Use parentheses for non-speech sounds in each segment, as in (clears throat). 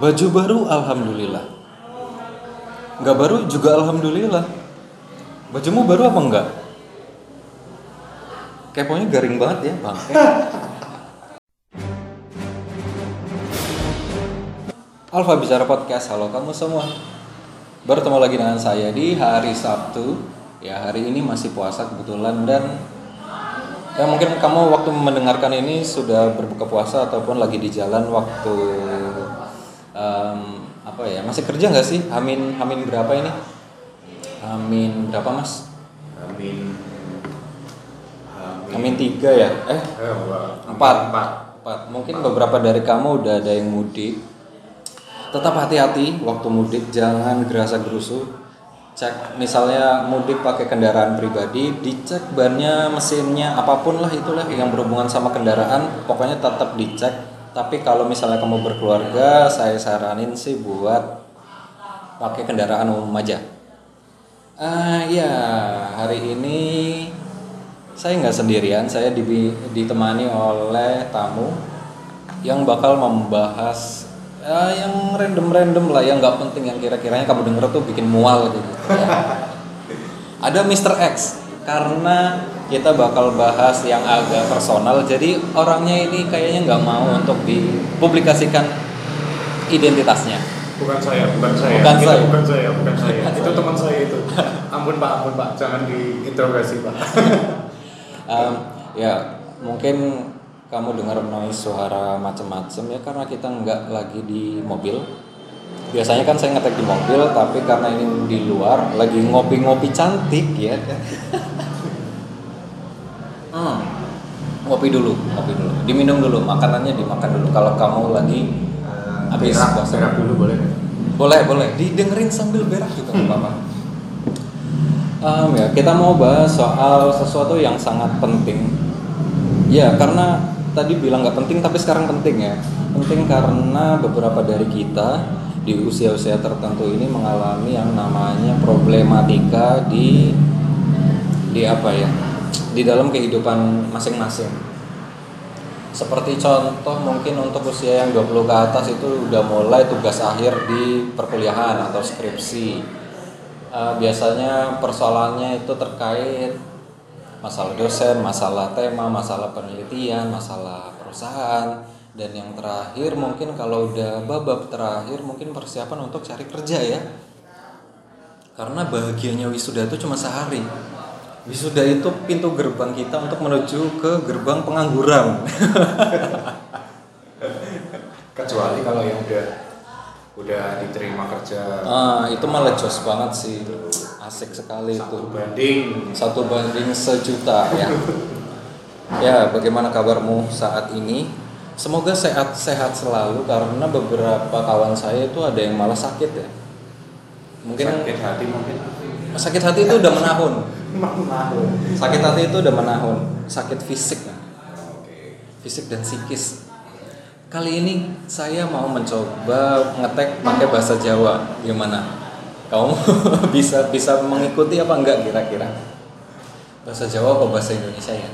Baju baru alhamdulillah. Nggak baru juga alhamdulillah. Bajumu baru apa enggak? Keponya garing banget ya, Bang. (laughs) Alfa Bicara Podcast, halo kamu semua Bertemu lagi dengan saya di hari Sabtu Ya hari ini masih puasa kebetulan dan Ya mungkin kamu waktu mendengarkan ini sudah berbuka puasa ataupun lagi di jalan waktu Apa ya, masih kerja nggak sih? Hamin, Hamin berapa ini? Hamin berapa mas? Amin. Hamin tiga ya? Eh Eh. Empat. Empat. Empat. Mungkin beberapa dari kamu udah ada yang mudik. Tetap hati-hati waktu mudik, jangan gerasa gerusu. Cek misalnya mudik pakai kendaraan pribadi, dicek bannya, mesinnya, apa pun lah itulah yang berhubungan sama kendaraan, pokoknya tetap dicek. Tapi kalau misalnya kamu berkeluarga, saya saranin sih buat pakai kendaraan umum aja. Ah ya, hari ini saya nggak sendirian, saya di- ditemani oleh tamu yang bakal membahas ya, yang random-random lah, yang nggak penting, yang kira-kiranya kamu denger tuh bikin mual gitu. ya. (laughs) Ada Mr. X, karena kita bakal bahas yang agak personal, jadi orangnya ini kayaknya nggak mau untuk dipublikasikan identitasnya. Bukan saya, bukan saya. Bukan itu saya. bukan saya, bukan saya. Bukan itu saya. teman saya itu. Ampun Pak, ampun Pak, jangan diinterogasi Pak. (laughs) Um, ya mungkin kamu dengar noise suara macam-macam ya karena kita nggak lagi di mobil biasanya kan saya ngetek di mobil tapi karena ini di luar lagi ngopi-ngopi cantik ya (laughs) hmm, ngopi dulu. Ngopi dulu. Diminum dulu makanannya dimakan dulu. Kalau kamu lagi Habis berak, puasa. berak dulu boleh boleh boleh. Didengerin sambil berak juga nggak apa-apa. Em, ya kita mau bahas soal sesuatu yang sangat penting. Ya karena tadi bilang nggak penting tapi sekarang penting ya. Penting karena beberapa dari kita di usia-usia tertentu ini mengalami yang namanya problematika di di apa ya di dalam kehidupan masing-masing. Seperti contoh mungkin untuk usia yang 20 ke atas itu udah mulai tugas akhir di perkuliahan atau skripsi. Eh, biasanya persoalannya itu terkait masalah dosen, masalah tema, masalah penelitian, masalah perusahaan. Dan yang terakhir mungkin kalau udah babak terakhir mungkin persiapan untuk cari kerja ya. Karena bahagianya wisuda itu cuma sehari wisuda itu pintu gerbang kita untuk menuju ke gerbang pengangguran. (laughs) Kecuali kalau yang udah udah diterima kerja. Ah itu malah jos banget sih. Asik sekali itu. satu banding. Satu banding sejuta ya. (laughs) Ya bagaimana kabarmu saat ini? Semoga sehat-sehat selalu karena beberapa kawan saya itu ada yang malah sakit ya. Mungkin sakit hati mungkin. sakit hati itu udah menahun Sakit hati itu udah menahun. Sakit fisik nah. Oke. fisik dan psikis. Kali ini saya mau mencoba ngetek pakai bahasa Jawa. Gimana? Kamu (laughs) bisa bisa mengikuti apa enggak kira-kira? Bahasa Jawa apa bahasa Indonesia ya?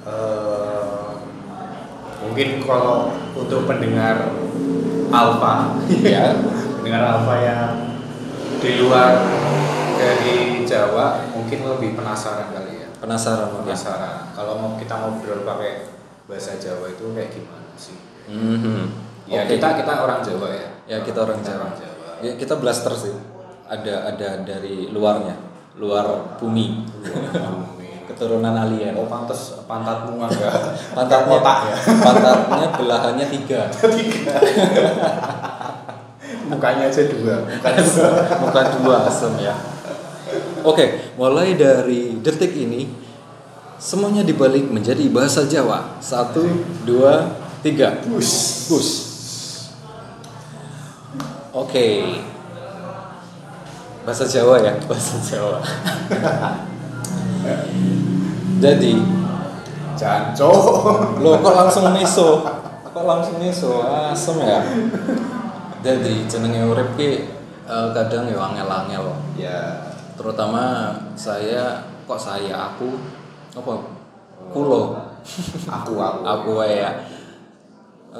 Eh, mungkin kalau untuk pendengar alfa ya (laughs) pendengar alfa yang di luar dari Jawa mungkin lebih penasaran kali ya. Penasaran penasaran. Kalau mau kita ngobrol pakai bahasa Jawa itu kayak gimana sih? Mhm. ya Oke. kita kita orang Jawa ya. Ya kita orang Jawa. ya kita blaster sih. Ada ada dari luarnya. Luar bumi. (laughs) Keturunan alien. Oh pantas pantatmu agak (laughs) pantatnya kotak ya? (laughs) pantatnya belahannya tiga. Mukanya aja dua mukanya dua. Bukan dua asem ya oke mulai dari detik ini semuanya dibalik menjadi bahasa Jawa. Satu dua tiga. Bus. Bus. oke. Bahasa Jawa ya? (laughs) Bahasa Jawa. (laughs) Jadi Janco. (laughs) lo kok langsung meso? Kok langsung meso? Asem ya? Jadi jenenge urip ki eh, kadang ya angel-angel. Ya. Terutama saya kok saya? Aku apa? Kulo. Aku aku. aku ya.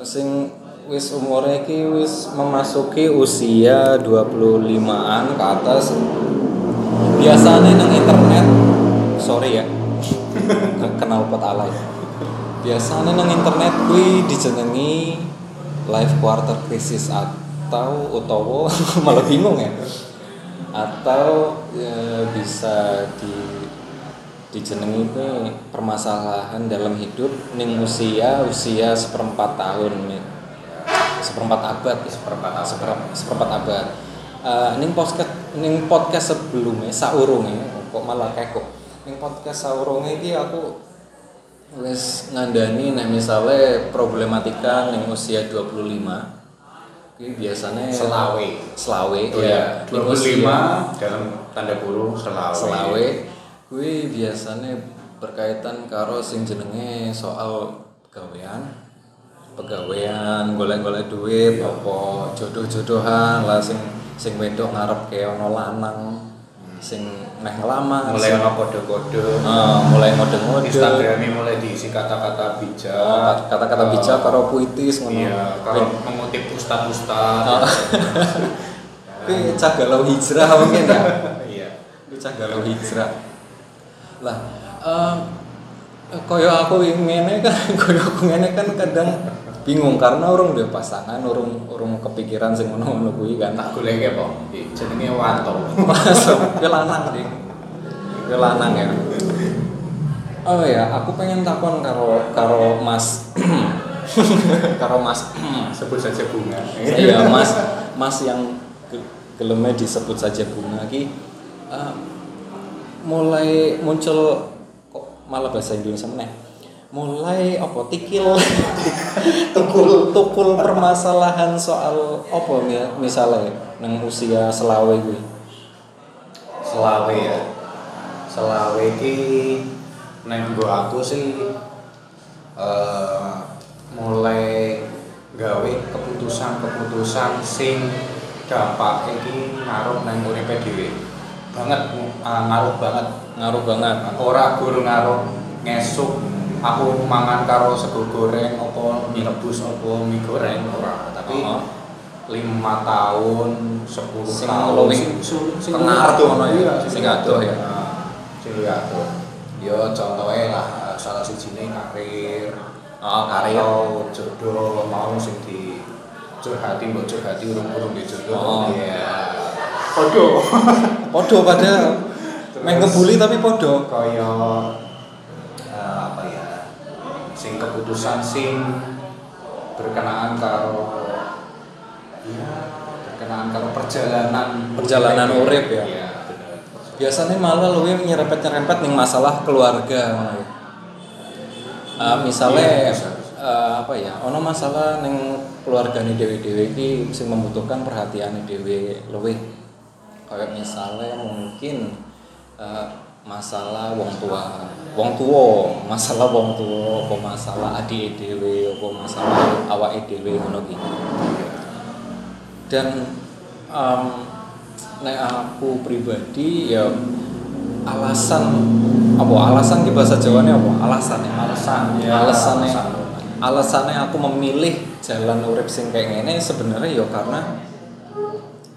Sing wis umurnya ki wis memasuki usia 25-an ke atas. Biasanya nang internet. Sorry ya. (laughs) Kenal pot alay. Biasanya nang internet kuwi dijenengi life quarter crisis atau utawa (laughs) malah bingung ya atau ya, bisa di dijenengi itu permasalahan dalam hidup ning usia usia seperempat tahun nih seperempat abad Seperempat abad. seperempat, seperempat abad Eh, ning podcast ning podcast sebelumnya saurunge kok malah kekok ning podcast saurunge iki aku wis ngandani nek misale problematika ning usia 25 iki biasanya Selawe. selawe oh Iya, ya ning 25 usia dalam tanda kurung selawe. selawe. Kuwi biasanya berkaitan karo sing jenenge soal pegawean. Pegawean golek-golek duit apa jodoh-jodohan lah sing sing wedok ngarep ke ono lanang sing meh ngelamar Mulai ono kode-kode. Ah, mulai ngode-ngode Instagramnya mulai diisi kata-kata bijak. Ah, kata-kata bijak karo puitis ngono Iya, kalau mengutip ustad-ustad. Ah. (laughs) kuwi cah galau hijrah mungkin ya (laughs) Iya. Itu cah galau hijrah. Lah, em koyo aku ngene kan, (laughs) koyo aku ngene kan kadang bingung karena urung duwe pasangan, urung urung kepikiran sing ngono-ngono kuwi kan. Tak golek apa? Jenenge Wanto. Masuk ke lanang, Ding. Ke lanang ya. Oh ya, aku pengen takon karo karo Mas (clears throat) karo Mas (clears throat) Sebut saja bunga. Iya, Mas Mas yang ge- gelemnya disebut saja bunga ki eh, mulai muncul kok malah bahasa Indonesia meneh. Mulai apa tikil (laughs) tukul tukul permasalahan soal apa mi- misalnya nang usia selawe gue. Selawe ya. Selawe ki neng gua aku sih eh mulai gawe keputusan-keputusan sing dampak iki ngaruh nang uripe dhewe. Banget ah, ngaruh banget. Ngaruh banget. Ora guru ngaruh ngesuk aku mangan karo sego goreng apa mie rebus apa mie goreng. Ora tapi Oh. lima tahun sepuluh Sing tahun. sing sing adoh, ngono ya, iya, sing adoh ya. Sing adoh. Ya contohnya lah salah sijine karir Oh, karir. atau jodoh mau sing di curhati mbok curhati urung-urung di jodoh. Oh. ya podo. (laughs) Podo pada main ngebully tapi podo. kaya eh, apa ya sing keputusan sing berkenaan karo ya berkenaan karo perjalanan Perjalanan urip ya. Bener. biasanya malah yang nyerempet nyerempet nih masalah keluarga uh, misalnya bisa. uh, apa ya ono masalah neng keluarga nih dewi dewi ini mesti membutuhkan perhatian dewi luwih kayak misalnya mungkin uh, masalah wong tua. Wong tua masalah wong tua apa masalah adik dewi apa masalah awak dewi ngono dan um, nek aku pribadi ya alasan apa alasan di bahasa Jawanya apa? Alasan ya alasan. Ya alasannya alasan. alasannya aku memilih jalan urip sing kayak gini sebenarnya ya karena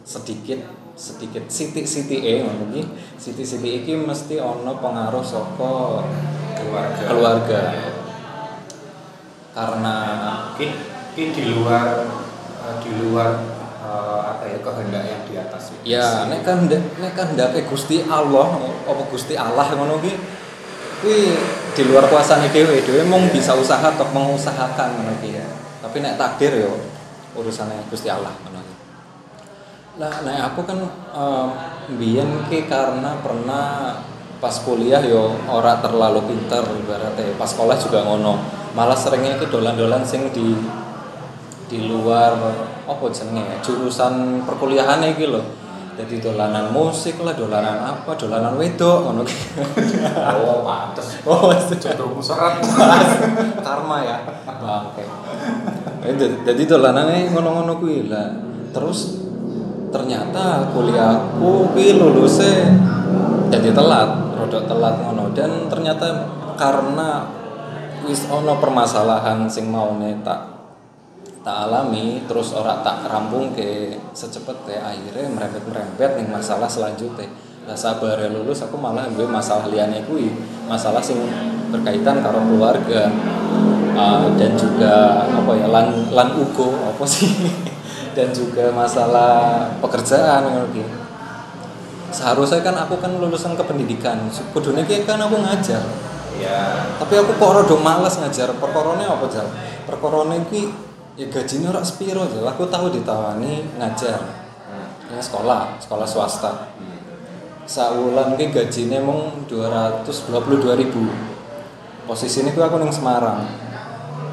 sedikit sedikit sitik-sitik eh ngono iki sitik-sitik iki mesti ono pengaruh saka keluarga. keluarga. Karena Ki, di luar eh, di luar eh, apa ya kehendak yang di atas itu Ya, nek kan nek kan ndake Gusti Allah apa Gusti Allah ngono ki kuwi di luar kuasane dhewe, dhewe mung bisa usaha atau mengusahakan ngono ki. Tapi nek takdir yo urusannya Gusti Allah ngono Lah nek aku kan em, mbiyen ki karena pernah pas kuliah yo ora terlalu pinter ibaratnya pas sekolah juga ngono malah seringnya ki dolan-dolan sing di di luar apa jenenge ya, jurusan perkuliahan iki lho. Jadi dolanan musik lah, dolanan apa, dolanan wedok ngono ki. (laughs) oh pantes Oh, jodohmu serat (laughs) karma ya. Bangke. Jadi- Jadi dolanane ngono-ngono kuwi lah. Terus ternyata kuliahku kuwi lulusnya jadi telat, rodok telat ngono. Dan ternyata karena wis ono permasalahan sing maune tak tak alami terus ora tak rampung ke secepet ya akhirnya merembet merembet nih masalah selanjutnya lah sabar lulus aku malah gue masalah liane kui masalah sing berkaitan karo keluarga Ah, dan juga apa ya lan lan ugo apa sih (laughs) dan juga masalah pekerjaan ngono ki. seharusnya kan aku kan lulusan kependidikan. Kudune ki kan aku ngajar. Ya tapi aku kok rada males ngajar. Perkorone apa jal? Perkorone ki ya gajinya ora sepiro jal. Aku tahu ditawani ngajar. Hmm. ya sekolah. Sekolah swasta. Hmm. saulan ki gajine mung 222.000 posisi ini aku ning Semarang.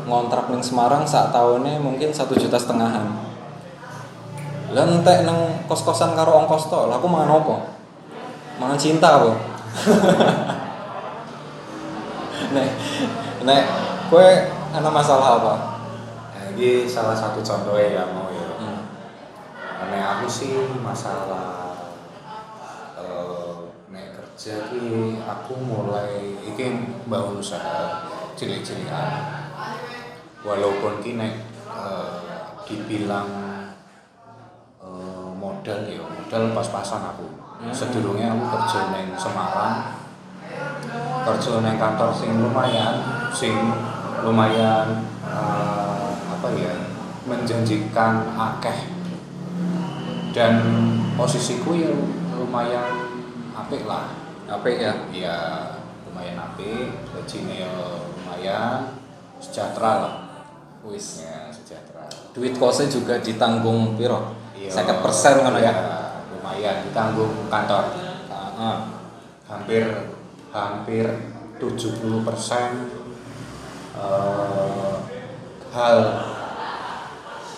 Ngontrak ning Semarang saat tahunnya mungkin satu juta setengahan lah entek nang kos-kosan karo ongkos tok lah aku mangan apa mangan cinta apa (laughs) nek nek kue ana masalah apa Nah, ini salah satu contohnya ya mau ya. hmm. Karena aku sih masalah nek kerja ki aku mulai iki bangun usaha cilik-cilikan. Walaupun ki nek eh, dibilang modal ya, modal pas-pasan aku. Hmm. Sedurunge aku kerja neng Semarang. Kerja neng kantor sing lumayan, sing lumayan eh, apa ya menjanjikan akeh. Dan posisiku ya lumayan apik lah. Apik ya? Ya lumayan apik. Gajinya ya lumayan. Sejahtera lah. Wis. Ya sejahtera. Duit kosnya juga ditanggung piro 50 persen kan ya. Lumayan ditanggung kantor. Heeh. hampir hampir 70 persen eh, hal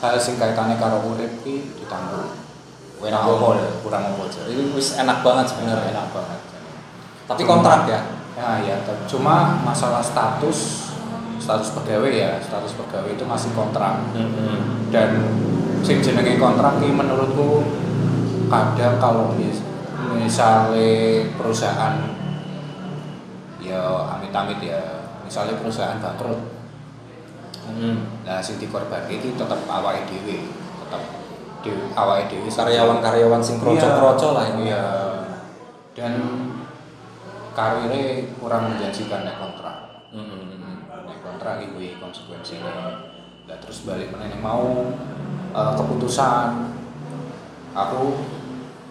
hal sing kaitane karo urip ki ditanggung. Kurang apa ya kurang apa aja Jadi wis enak banget sebenarnya. Enak banget tapi Cuma- kontrak ya? Ya ya tapi cuma masalah status status pegawai ya. Status pegawai itu masih kontrak. Dan sing jenenge kontrak ki menurutku kadang kalau mis misalnya perusahaan ya amit-amit ya misalnya perusahaan bangkrut. Hmm. nah sing dikorban itu tetap awake dhewe tetap di awake dhewe karyawan-karyawan sing kroco-kroco lah ini. Iya. Dan karirnya kurang menjanjikan nek kontrak. Hmm. nek kontrak iki konsekuensinya. Nah terus balik meneh mau eh, keputusan aku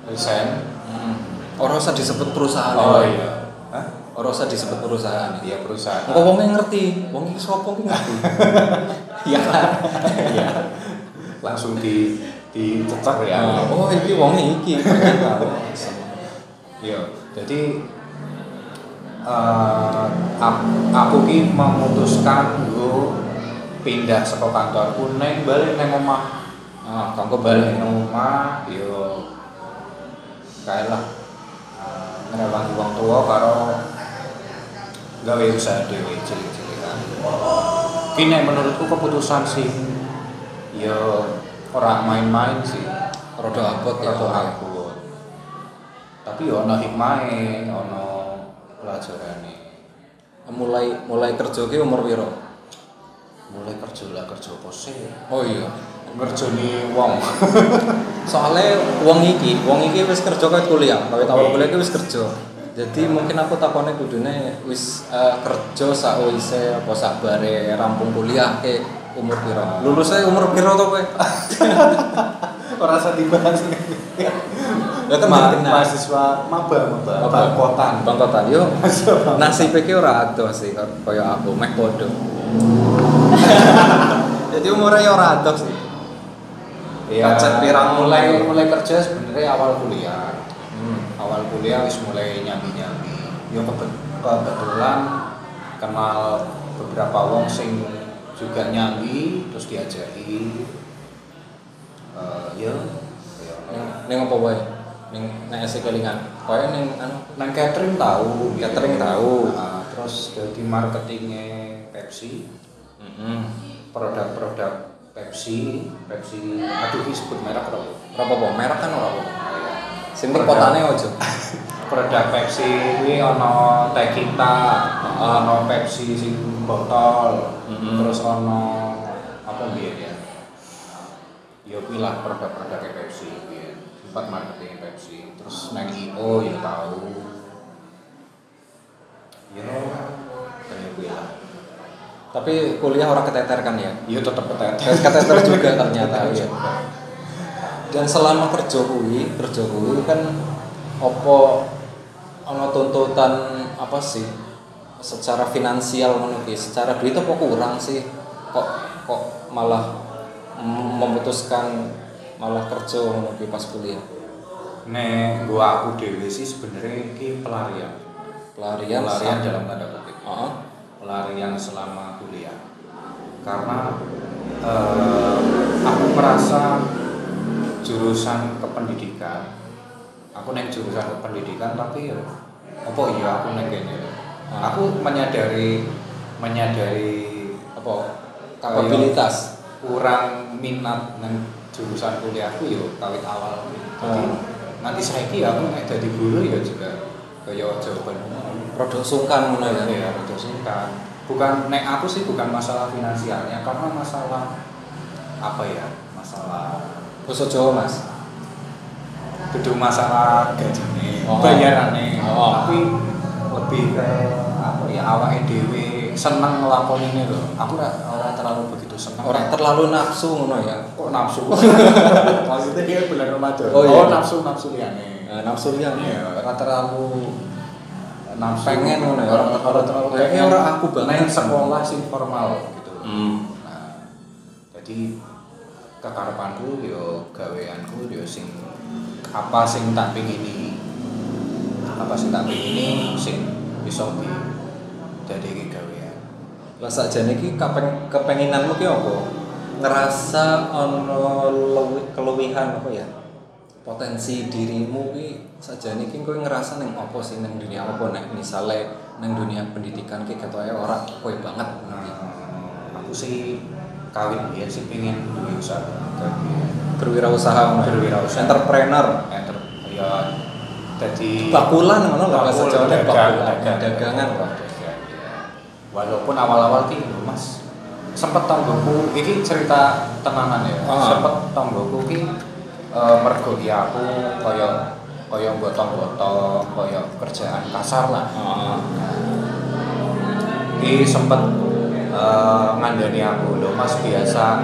resign Hmm. Ora usah disebut perusahaan oh ya. iya Hah? Ora usah disebut perusahaan. iya perusahaan Engko wong ngerti, wong iki sapa ki ngerti. (laughs) Iya kan? iya langsung di dicecek ya Oh, iki wong iki. Iya, jadi eh aku, aku ki memutuskan gue pindah saka kantorku neng balik neng omah. Ah, kanggo Balik neng omah, yo kae lah. eh, Ngerewangi wong tua karo gawe usaha dhewe cilik-cilikan. Ki nek menurutku keputusan sih yo ora main-main sih. rada abot ya. Rada abot. Tapi yo ana hikmahe, ana pelajarane. Mulai mulai kerja ki umur piro? Mulai kerja lah kerja sih? Oh iya. Ngerjoni wong. (laughs) Soalnya wong iki, wong iki wis kerja kaya kuliah, kaya awal kuliah iki wis kerja. Jadi mungkin aku takone kudune wis eh, kerja sakwise apa sak bare rampung kuliah ke umur piro? Lulusnya umur piro to kowe? (laughs) Ora usah dibahas. (laughs) Ya kan mahasiswa maba maba bangkotan. Bangkotan yo. Nasib iki ora ado sih kaya aku meh padha. Jadi umurnya yo ora ado sih. Ya, Pacet pirang mulai mulai kerja sebenarnya awal kuliah. Hmm. Awal kuliah wis mulai nyambi-nyambi. Yo kebe- kebetulan kenal beberapa wong sing juga nyambi terus diajari eh yo yo Ning ning apa wae? Ning nek SC kelingan. Kaya ning anu Nang catering tahu, Catering tahu. Nah, terus jadi marketingnya Pepsi, Heeh. produk-produk Pepsi, Pepsi, aduh ini sebut merek apa? Ora apa-apa, merek kan ora apa. Sing penting Produk- kotane aja. (laughs) Produk Pepsi ini ono teh kita, ono Pepsi sing botol, Mhm. terus ono apa biar ya? ya kuwi lah produk-produk Pepsi. Sempat marketing Pepsi, terus nang IO ya tahu. Ya kayak kuwi lah. Tapi kuliah orang keteter kan ya? Ya tetep keteter. Keteter juga ternyata ya. Dan selama kerja kuwi, kerja kuwi kan opo ono tuntutan apa sih secara finansial ngono ki, secara duit apa kurang sih? Kok kok malah memutuskan malah kerja ngono ki pas kuliah. Nek gua aku dewe sih sebenarnya iki pelarian. Pelarian, pelarian dalam tanda kutip. Heeh. Pelarian selama kuliah karena eh, aku merasa jurusan kependidikan aku naik jurusan kependidikan tapi ya apa iya aku naik kene Ah. aku menyadari menyadari apa kapabilitas. kurang minat nang jurusan kuliahku yo kawit awal jadi Hmm. nanti saiki aku nek jadi guru ya juga kaya jawaban Produk sungkan ngono ya. ya betul sungkan bukan nek aku sih bukan masalah finansialnya karena masalah apa ya masalah Basa Jawa, Mas. itu masalah gajinya Oh. bayarannya Oh. tapi lebih ke apa ya awake dhewe seneng ngelakoni ini loh aku ora ora terlalu begitu seneng Orang terlalu nafsu ngono ya. kok nafsu (laughs) maksudnya dia bulan Ramadan Oh, iya. nafsu nafsu liane Nah, nafsu liang. Iya, ora terlalu nafsu Pengen ngono ya, orang orang- orang terlalu kayaknya orang aku banget. Sekolah sing formal gitu. Hmm. Nah, jadi kekarepanku yo gaweanku yo sing apa sing tak pingini apa sing tak pingini sing iso di jadi gawean Lah sakjane iki kapeng kepenginanmu ki apa? Ngerasa ono keluwihan apa ya? Potensi dirimu ki sakjane iki kowe ngerasa ning apa sih ning dunia apa nek misale ning dunia pendidikan ki ketoke ora kowe banget. Nah, aku sih kawin biar sih pengen duwe usaha Berwirausaha. Berwirausaha. Entrepreneur. enter ya jadi Bakulan ngono lah bahasa dagang, bakulan. dagang, Dagangan ya. walaupun awal-awal ki lho mas sempet tonggoku iki cerita tenanan ya Ah. sempet tonggoku ki eh, mergo ya aku kaya kaya gotong-gotong kaya kerjaan kasar lah Heeh. Ki sempet eh, ngandani aku lho Mas biasa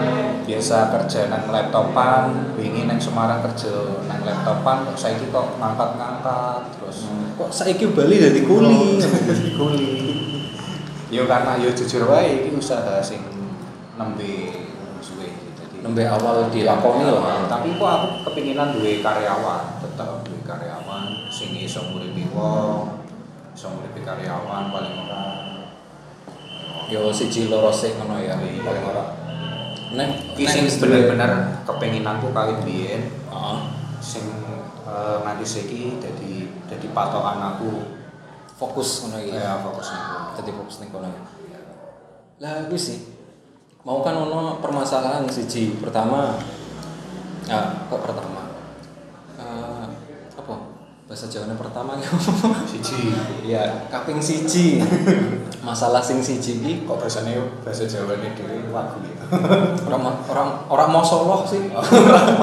biasa kerja nang laptopan, wingi nang Semarang kerja nang laptopan kok saiki kok ngangkat-ngangkat terus Kok saiki Bali dadi kuli? (laughs) Jadi kuli. Yo karena yo jujur wae iki usaha sing nembe Nembe awal dilakoni lho. tapi kok aku kepinginan duwe karyawan, tetep duwe karyawan sing iso nguripi wong, iso nguripi karyawan paling ora Yo siji loro sik ngono ya paling ora. Nek sing bener-bener kepenginanku kawit biyen Heeh. sing eh, nganti saiki dadi dadi patokan aku fokus ngono ya fokus aku. Dadi fokus ning kono. Lah kuwi sih. Mau kan ono permasalahan siji. Pertama ah, kok pertama? Eh, apa? Bahasa Jawane pertama ya. (laughs) Siji. ya, kaping siji. Masalah sing siji iki Kok bahasane bahasa Jawane dhewe wagu ya. (laughs) orang orang orang masalah sih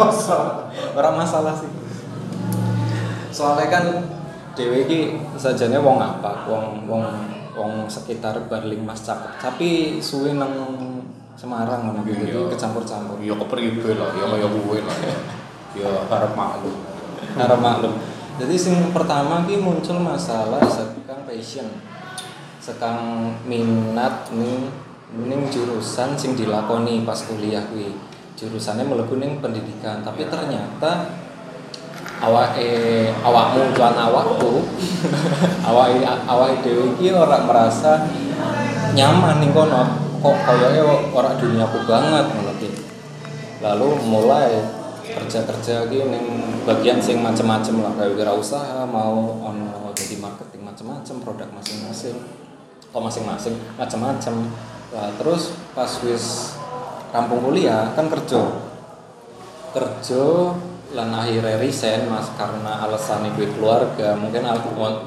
(laughs) orang masalah sih soalnya kan dewe iki sajane wong apa wong wong wong sekitar Barling Mas cakep tapi suwe nang Semarang ngono gitu. Iya. kecampur-campur. Ya kepribe lah, ya kaya kuwe lah. Ya. Harap maklum. harap maklum. Jadi sing pertama ki muncul masalah sekang passion sekang minat ning ning jurusan sing dilakoni pas kuliah kuwi. Jurusannya mlebu ning pendidikan tapi ternyata awake awakmu lan awakku (laughs) awake awake dhewe iki ora merasa nyaman ning kono kok kayaknya ora duniaku banget ngono ki. Lalu mulai kerja-kerja ki ning bagian sing macem-macem lah. Kayak wirausaha mau ono jadi marketing macem-macem produk masing-masing kok masing-masing macem-macem. Lah terus pas wis rampung kuliah kan kerja. Kerja lan akhirnya resign mas karena alasan duit keluarga. Mungkin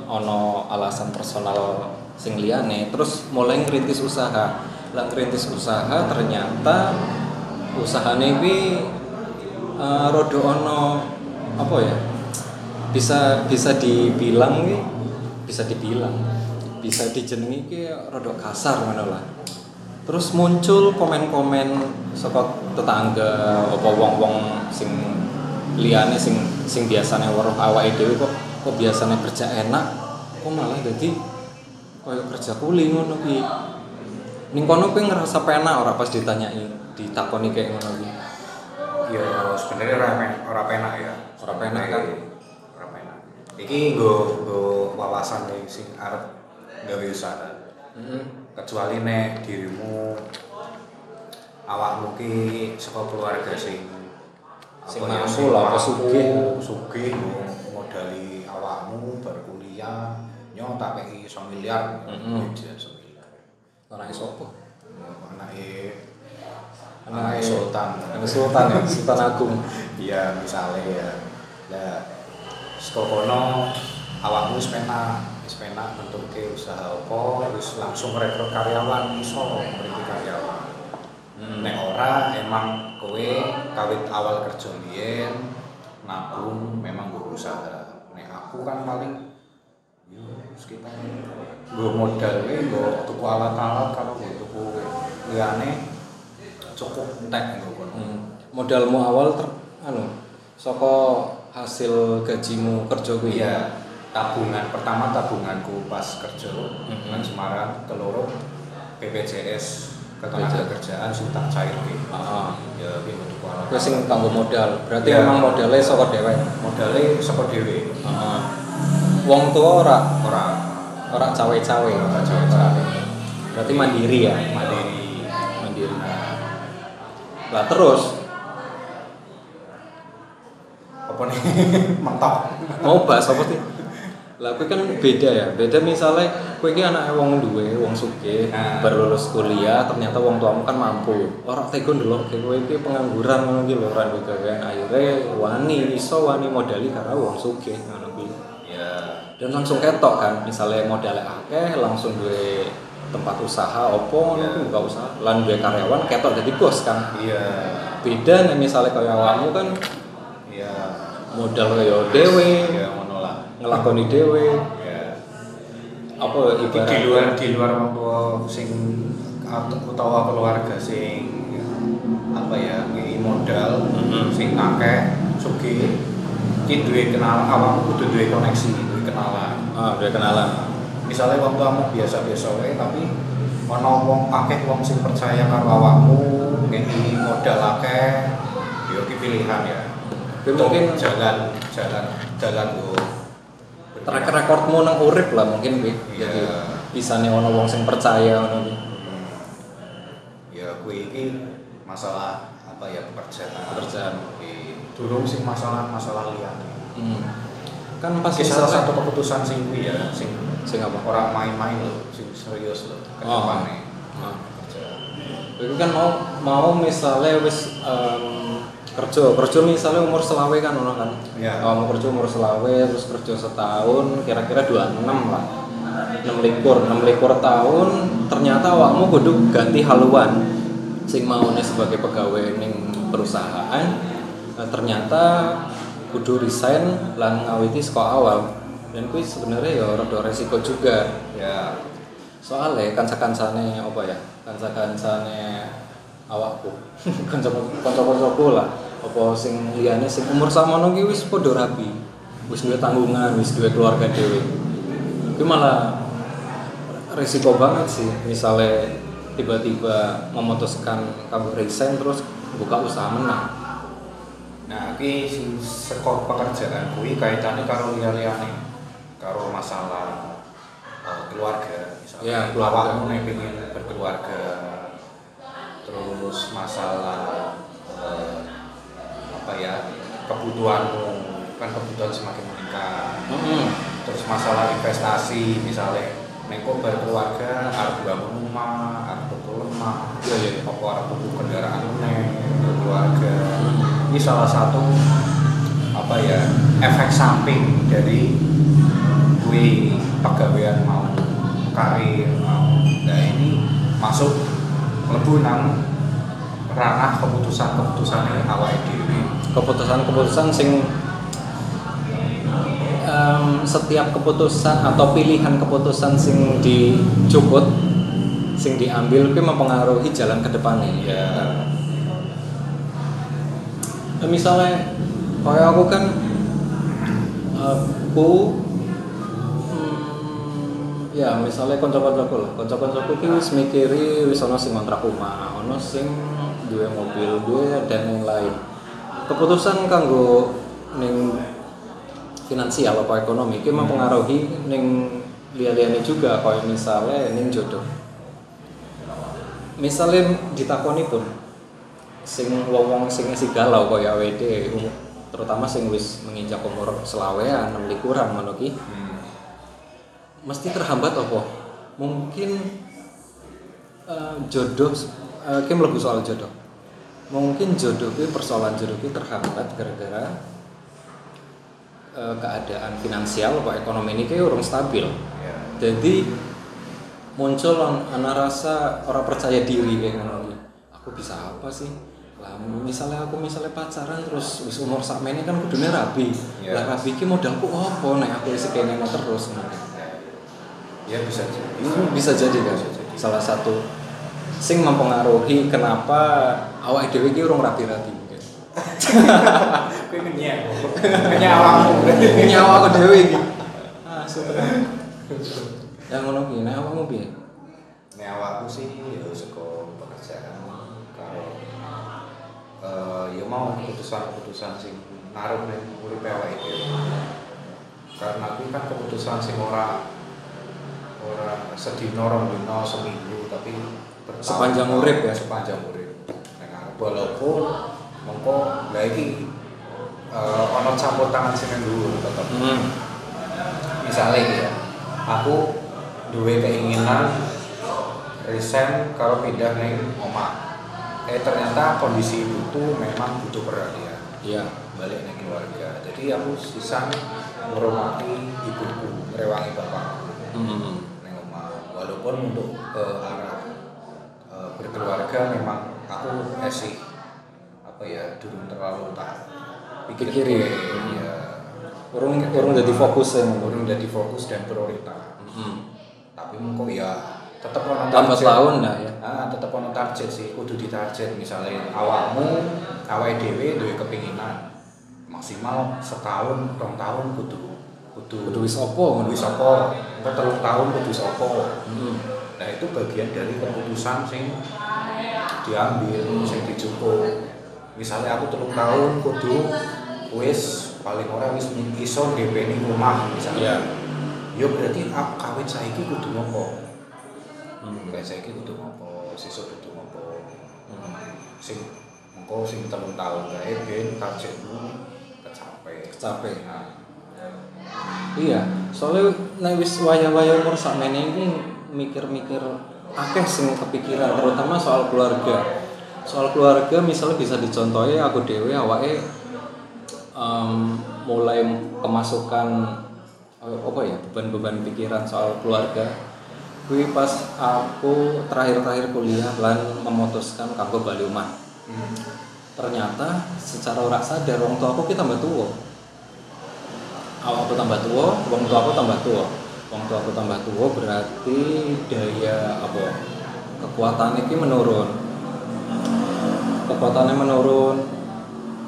ono alasan personal sing liyane. Terus mulai ngerintis usaha lan ngerintis usaha ternyata usahane kuwi eh, rodo ono apa ya bisa bisa dibilang nih bisa dibilang bisa dijenengi ki rodo kasar ngono lah. Terus muncul komen-komen saka tetangga apa wong-wong sing liyane sing sing biasanya weruh awake dhewe kok kok biasanya kerja enak kok malah jadi koyo kerja kuli ngono ning kono kowe ngerasa penak ora pas ditanyai ditakoni kayak ngono ki Ya sebenarnya ora ora penak ya. Ora penak kan? Ora penak. Iki nggo nggo wawasan nih sing arep gawe usaha. Heeh. Kecuali nek dirimu awakmu ki saka keluarga sing Sing ya, mampu lah, apa sugih. sugih modali awakmu bar kuliah nyo tak kei 1 miliar. 1 miliar. Anake sapa? Anake Anake- anake sultan. Anake sultan ya, Sultan Agung. Iya misalnya ya. Nah, sekokono awakmu wis penak bentuke usaha apa, wis langsung rekrut karyawan iso ngriti karyawan. Hmm. Nek ora emang kowe kawit awal kerja biyen nabung memang gue usaha. Nek aku kan paling yo sekitar gue modal we gue tuku alat-alat kalau gue tuku liyane cukup entek gue. Hmm. Modalmu awal ter anu saka hasil gajimu kerja kuwi. Iya, tabungan pertama tabunganku pas kerja Mhm. nang Semarang keloro BPJS ketenaga kerjaan sing tak cairke. Heeh. Ya piye metu kuala. Kowe sing kanggo modal. Berarti Iya. memang modalnya saka dhewek. modale saka dhewe. Heeh. Wong tua ora Ora ora cawe-cawe. ora cawe-cawe. Berarti mandiri ya. Mandiri. Mandiri. Lah terus Apa nih? (laughs) Mentok. mau bahas apa sih? Lah kowe kan beda ya. Beda misalnya kowe iki anake wong duwe, wong sugih, Nah. baru lulus kuliah, ternyata wong tuamu kan mampu. Ora tega ndelok kowe iki pengangguran ngono iki lho ora duwe gawean. Akhire wani iso wani modali karena wong. Ya. Dan langsung ketok kan, misalnya modalnya akeh langsung duwe tempat usaha opo Iya. kuwi buka usaha, lan duwe karyawan ketok jadi bos kan. Iya. Beda nih misalnya kaya awakmu kan Iya. modal kaya dhewe, Ya ngono lah. ngelakoni dhewe, Ya. apa ibarat di luar di luar tua sing atau utawa keluarga sing apa ya ngei modal Mhm. sing akeh sugih iki duwe kenal awakmu kudu duwe koneksi kenalan. Ah udah kenalan. Misalnya wong tuamu biasa-biasa wae tapi ana wong akeh wong sing percaya karo awakmu ngei modal akeh yo iki pilihan ya. Tapi mungkin- jalan jalan jalan go. Track recordmu nang urip lah mungkin kuwi Iya. jadi bisane ono wong sing percaya ngono kuwi Hmm. ya kue ini masalah apa ya pekerjaan Pekerjaan. Durung sih masalah masalah liyane hmm. Kan pas Oke, salah satu keputusan sing kuwi ya sing sing apa orang main-main loh sing serius loh ke Oh. depannya Nah. pekerjaan Itu kan mau mau misalnya wis em, kerja kerja misalnya umur selawe kan ono kan. Oh, mau kerja umur selawe terus kerja setahun kira-kira 26 lah 6 likur 6 likur tahun ternyata awakmu kudu ganti haluan sing mau sebagai pegawai ning perusahaan Nah, ternyata kudu resign lan ngawiti sekolah awal. Dan kuwi sebenarnya ya rada resiko juga. Ya soalnya kanca-kancane apa ya? Kanca-kancane awakku. (laughs) Kanca-kancaku lah. Apa sing liyane sing umur samono ki wis padha rabi wis duwe tanggungan wis duwe keluarga dhewe. Kuwi malah risiko banget sih. Misalnya tiba-tiba memutuskan kamu resign terus buka usaha menang nah sing sekor pekerjaan kuwi kaitannya karo liya-liyane karo masalah eh, keluarga misalnya Ya, keluarga. awakmu nek pengen berkeluarga terus masalah eh, apa ya kebutuhanmu kan kebutuhan semakin meningkat terus masalah investasi misalnya Nengko berkeluarga, arep bangun rumah, arep tuku lemah, iya, iya. apa arep tuku kendaraan meneh, berkeluarga. Ini salah satu apa ya efek samping dari kue pegawaian mau karir mau. Nah ini masuk mlebu nang ranah keputusan-keputusan awake dhewe. keputusan-keputusan sing em, setiap keputusan atau pilihan keputusan sing dijuput sing diambil itu mempengaruhi jalan ke depannya ya Eh, misalnya kayak aku kan aku hmm, ya misalnya konco-koncoku lah. Konco-koncoku ki wis mikiri wis ono sing kontrak rumah ono sing duwe mobil duwe dan lain-lain keputusan kanggo ning finansial apa ekonomi ki mempengaruhi ning liya-liyane juga kayak misalnya ning jodoh. Misalnya ditakoni pun sing wong-wong sing isi galau kaya WD umum terutama sing wis menginjak umur selawean enam likuran ngono ki. Hmm. mesti terhambat apa? Mungkin eh, jodoh uh, ki mlebu soal jodoh. Mungkin jodoh ki persoalan jodoh ki terhambat gara-gara eh, keadaan finansial apa ekonomi ini kayak urung stabil. Ya. Jadi muncul an- ana rasa orang percaya diri kayak ngono aku bisa apa sih lah misalnya aku misalnya pacaran terus wis umur sakmene kan kudune rabi. Iya. lah rabi ki modalku apa? Nek aku isi ngono terus ngono. ya bisa jadi. Bisa jadi kan? Bisa jadi. salah satu sing mempengaruhi kenapa awak dhewe ki urung rapi-rapi mungkin. (laughs) Kowe ngenyek. Ini awak aku dhewe iki. Ah yang ngono ki nek awakmu piye? Nek awakku sih ya saka pekerjaan karo eh ya mau keputusan-keputusan sing ngaruh ning urip awake dhewe. Karena aku kan keputusan sing ora ora sedina rong dina seminggu tapi Sepanjang urip ya? sepanjang urip. Nek arep walaupun mengko lha iki eh ana campur tangan sing nang dhuwur tetep. hmm. misalnya ya aku duwe keinginan resign kalau pindah neng omah eh ternyata kondisi ibu tuh memang butuh perhatian iya balik neng keluarga jadi aku sisa menghormati ibuku merewangi bapakku hmm. walaupun untuk ke arah eh, berkeluarga memang aku masih apa ya dulu terlalu tak Pikirin. ya urung urung jadi fokus ya ngono. urung jadi fokus dan prioritas Hmm. tapi mengko ya tetap ono target. tahun nah ya. Ah tetap ono target sih. Kudu ditarget misalnya awakmu awake dhewe duwe kepinginan maksimal setahun rong tahun kudu kudu kudu wis opo ngono? wis apa? Telung tahun kudu wis apa? Hmm. nah itu bagian dari keputusan sing diambil sing dijupuk misalnya aku telung tahun kudu wis paling ora wis iso ngepeni rumah misalnya. Yo berarti aku kawin saiki kudu ngopo Hmm. kayak saiki kudu ngopo sesuk kudu ngopo Hmm. sing engko sing telung tahun kae ben targetmu kecapai Kecapai. nah, iya soalnya nek wis waya-waya umur sakmene iki mikir-mikir akeh sing kepikiran terutama soal keluarga soal keluarga misalnya bisa dicontohi aku dewe awake em, mulai kemasukan eh, apa ya beban-beban pikiran soal keluarga kuwi pas aku terakhir-terakhir kuliah lan memutuskan kanggo bali omah. Hmm. ternyata secara ora sadar wong tua aku kita tambah tua awakku tambah tua wong tua aku tambah tua wong tua aku tambah tua berarti daya apa? Kekuatan ini menurun. Kekuatannya menurun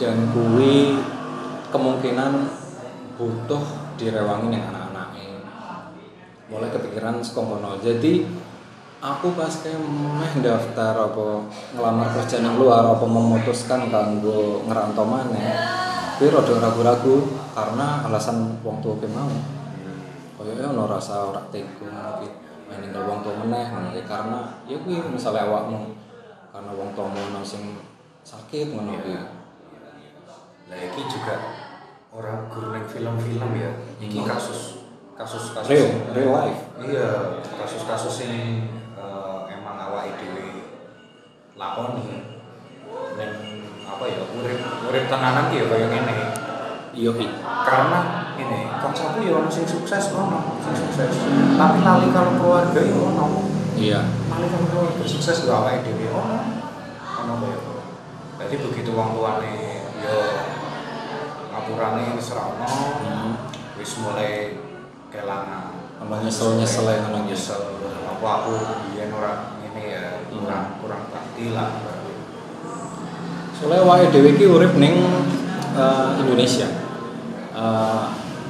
dan kuwi kemungkinan butuh direwangi yang anak-anaknya mulai kepikiran sekomono jadi aku pas kayak meh daftar apa ngelamar kerja nang luar apa memutuskan kanggo ngerantau maneh kuwi rada ragu-ragu karena alasan wong tua mau kayaknya ono rasa ora tega ngono ki main ninggal wong tua meneh ngono karena ya kuwi misalnya awakmu karena wong tua mau sing sakit ngono ki Lah iki juga orang guru film-film ya. Iki Hmm. kasus kasus kasus real real life Iya, kasus-kasus yang eh, emang awake dhewe lakoni dan apa ya urip urip tenanan ki ya kaya ngene. iya Karena ini kancaku ya ono sing sukses ono, sing sukses. Tapi lali kalau keluarga ya ono. iya Lali kalau keluarga sukses gak awake dhewe ono. Ono kaya ngono. Jadi begitu wong tuane yo aturannya wis ra ono Hmm. wis mulai kelangan Ono nyesel-nyesel ya, ono nyesel apa aku biyen ora ngene ya kurang kurang bakti lah Soalnya wae dhewe iki urip ning eh, Indonesia. Eh,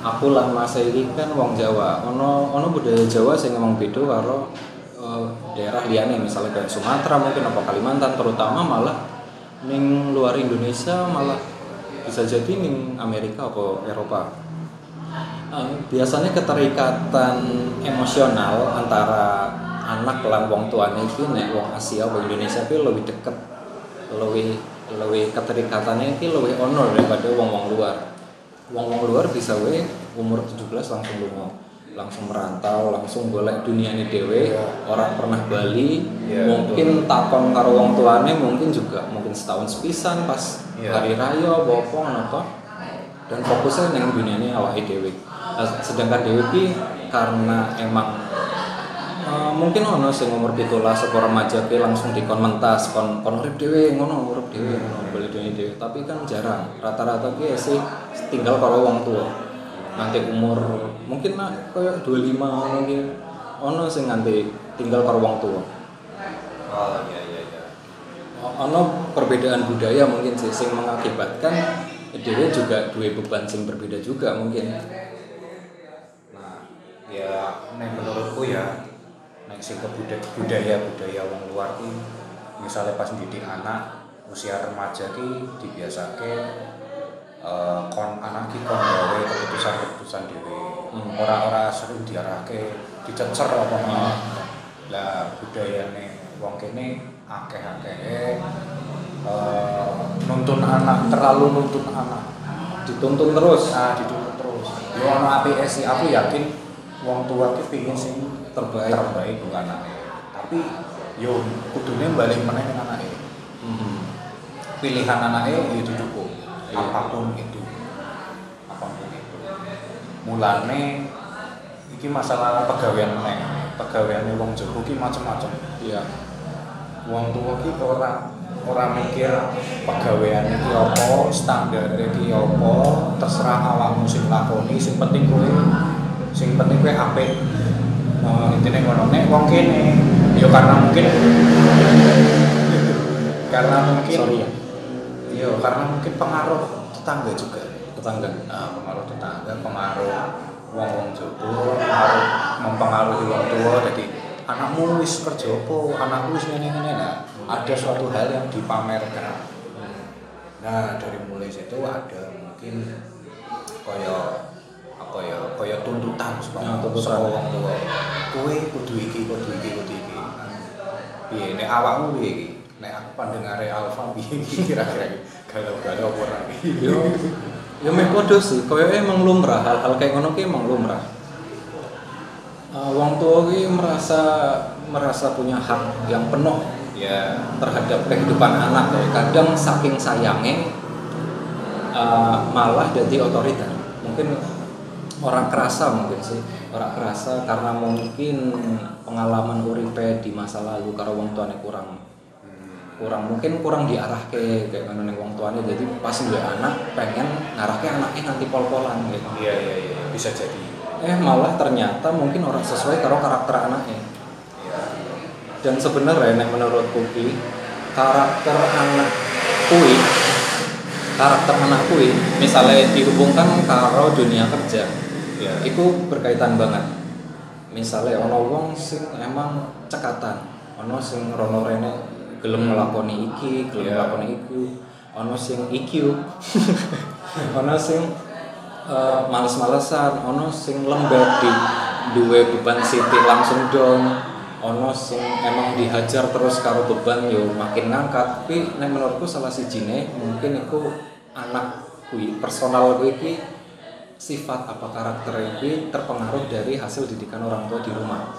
aku lan Mas iki kan wong Jawa. Ono ono budaya Jawa sing emang beda karo eh, daerah liyane misalnya kayak Sumatera mungkin apa Kalimantan terutama malah ning luar Indonesia malah bisa jadi ning Amerika apa Eropa. Eh, biasanya keterikatan emosional antara anak lan wong tuane iki nek wong Asia wong Indonesia iki lebih deket lebih lebih keterikatannya iki lebih ono daripada wong wong luar wong wong luar bisa we umur 17 langsung lunga langsung merantau langsung golek dunia ini dewe Iya. orang pernah Bali Iya, mungkin takon karo wong tuane mungkin juga mungkin setahun sepisan pas Iya. hari raya apa ngono toh. dan fokusnya neng dunia ini awake dewe sedangkan dewe ki karena emang eh, mungkin ono sing umur pitulah sekolah remaja ki langsung dikon mentas kon kon urip dhewe ngono urip dhewe ngono beli dunia dhewe tapi kan jarang. Rata-rata ki sih tinggal karo wong tua. Nanti umur mungkin nak kayak 25 ngono ki ono sing nganti tinggal karo wong tua. Oh iya iya iya. Ono perbedaan budaya mungkin sih sing mengakibatkan dhewe juga duwe beban sing berbeda juga mungkin ya nek menurutku ya nek sing ke budaya budaya budaya wong luar ki misalnya pas didik anak usia remaja ki dibiasake eh, kon anak ki kon gawe keputusan-keputusan dhewe. Hmm. Ora-ora sering diarahke dicecer apa Hmm. mana. Lah budayane wong kene akeh-akeh eh, nuntun anak, terlalu nuntun anak dituntun terus ah dituntut terus yo ono apike sih aku yakin wong tua ki pengin sing terbaik. Terbaik bukan anaknya. Tapi yo kudune balik meneh ning anake. Mhm. pilihan anaknya itu cukup Iya. apa pun itu. Apa pun itu. Mulane iki masalah pegawaian meneh. Pegawaiane wong Jawa ki macem-macem. Iya. Wong tua ki ora ora mikir pegawaian iki apa, standar iki apa, terserah awakmu sing lakoni, sing penting kowe sing penting kowe apik. Nah, intine ngono nek wong kene ya karena mungkin karena mungkin sorry ya Iya, karena mungkin pengaruh tetangga juga. tetangga Nah, pengaruh tetangga, pengaruh wong-wong jopo, pengaruh mempengaruhi wong tua jadi anakmu wis kerja apa, anakku wis ngene-ngene nah, ada suatu hal yang dipamerkan. Nah, dari mulai situ ada mungkin kaya ya, kaya tuntutan Ya, saka tuntutan. wong tua. Kowe kudu iki, kudu iki, kudu iki. Piye nek awakmu piye iki? Nek aku pandengare alfa piye iki (laughs) kira-kira iki? Galau-galau apa ora yo yo meh podo sih koyo emang lumrah hal-hal kayak ngono ki emang lumrah Eh, wong tua ki merasa merasa punya hak yang penuh Ya, terhadap kehidupan anak ya. kadang saking sayangnya eh, malah jadi otoriter mungkin orang kerasa mungkin sih orang kerasa karena mungkin pengalaman uripe di masa lalu karo wong tuane kurang. Kurang mungkin kurang diarah ke kayak mana nih wong tuane. Jadi pas duwe anak pengen ngarah ke anaknya nanti pol-polan gitu. Iya iya iya. Bisa jadi. eh malah ternyata mungkin orang sesuai karo karakter anaknya. Iya. dan sebenarnya nek menurut Kuki karakter anak kui karakter anak kui misalnya dihubungkan karo dunia kerja Iya. itu berkaitan banget. Misalnya ono wong sing emang cekatan ono sing rono rene gelem ngelakoni iki gelem Iya. ngelakoni iku ono sing IQ (laughs) ono sing eh, males-malesan ono sing lembek di duwe beban siti langsung down ono sing emang dihajar terus karo beban yo makin ngangkat. Tapi nek menurutku salah sijine mungkin iku anak kui personal kui sifat apa karakter ini terpengaruh dari hasil didikan orang tua di rumah.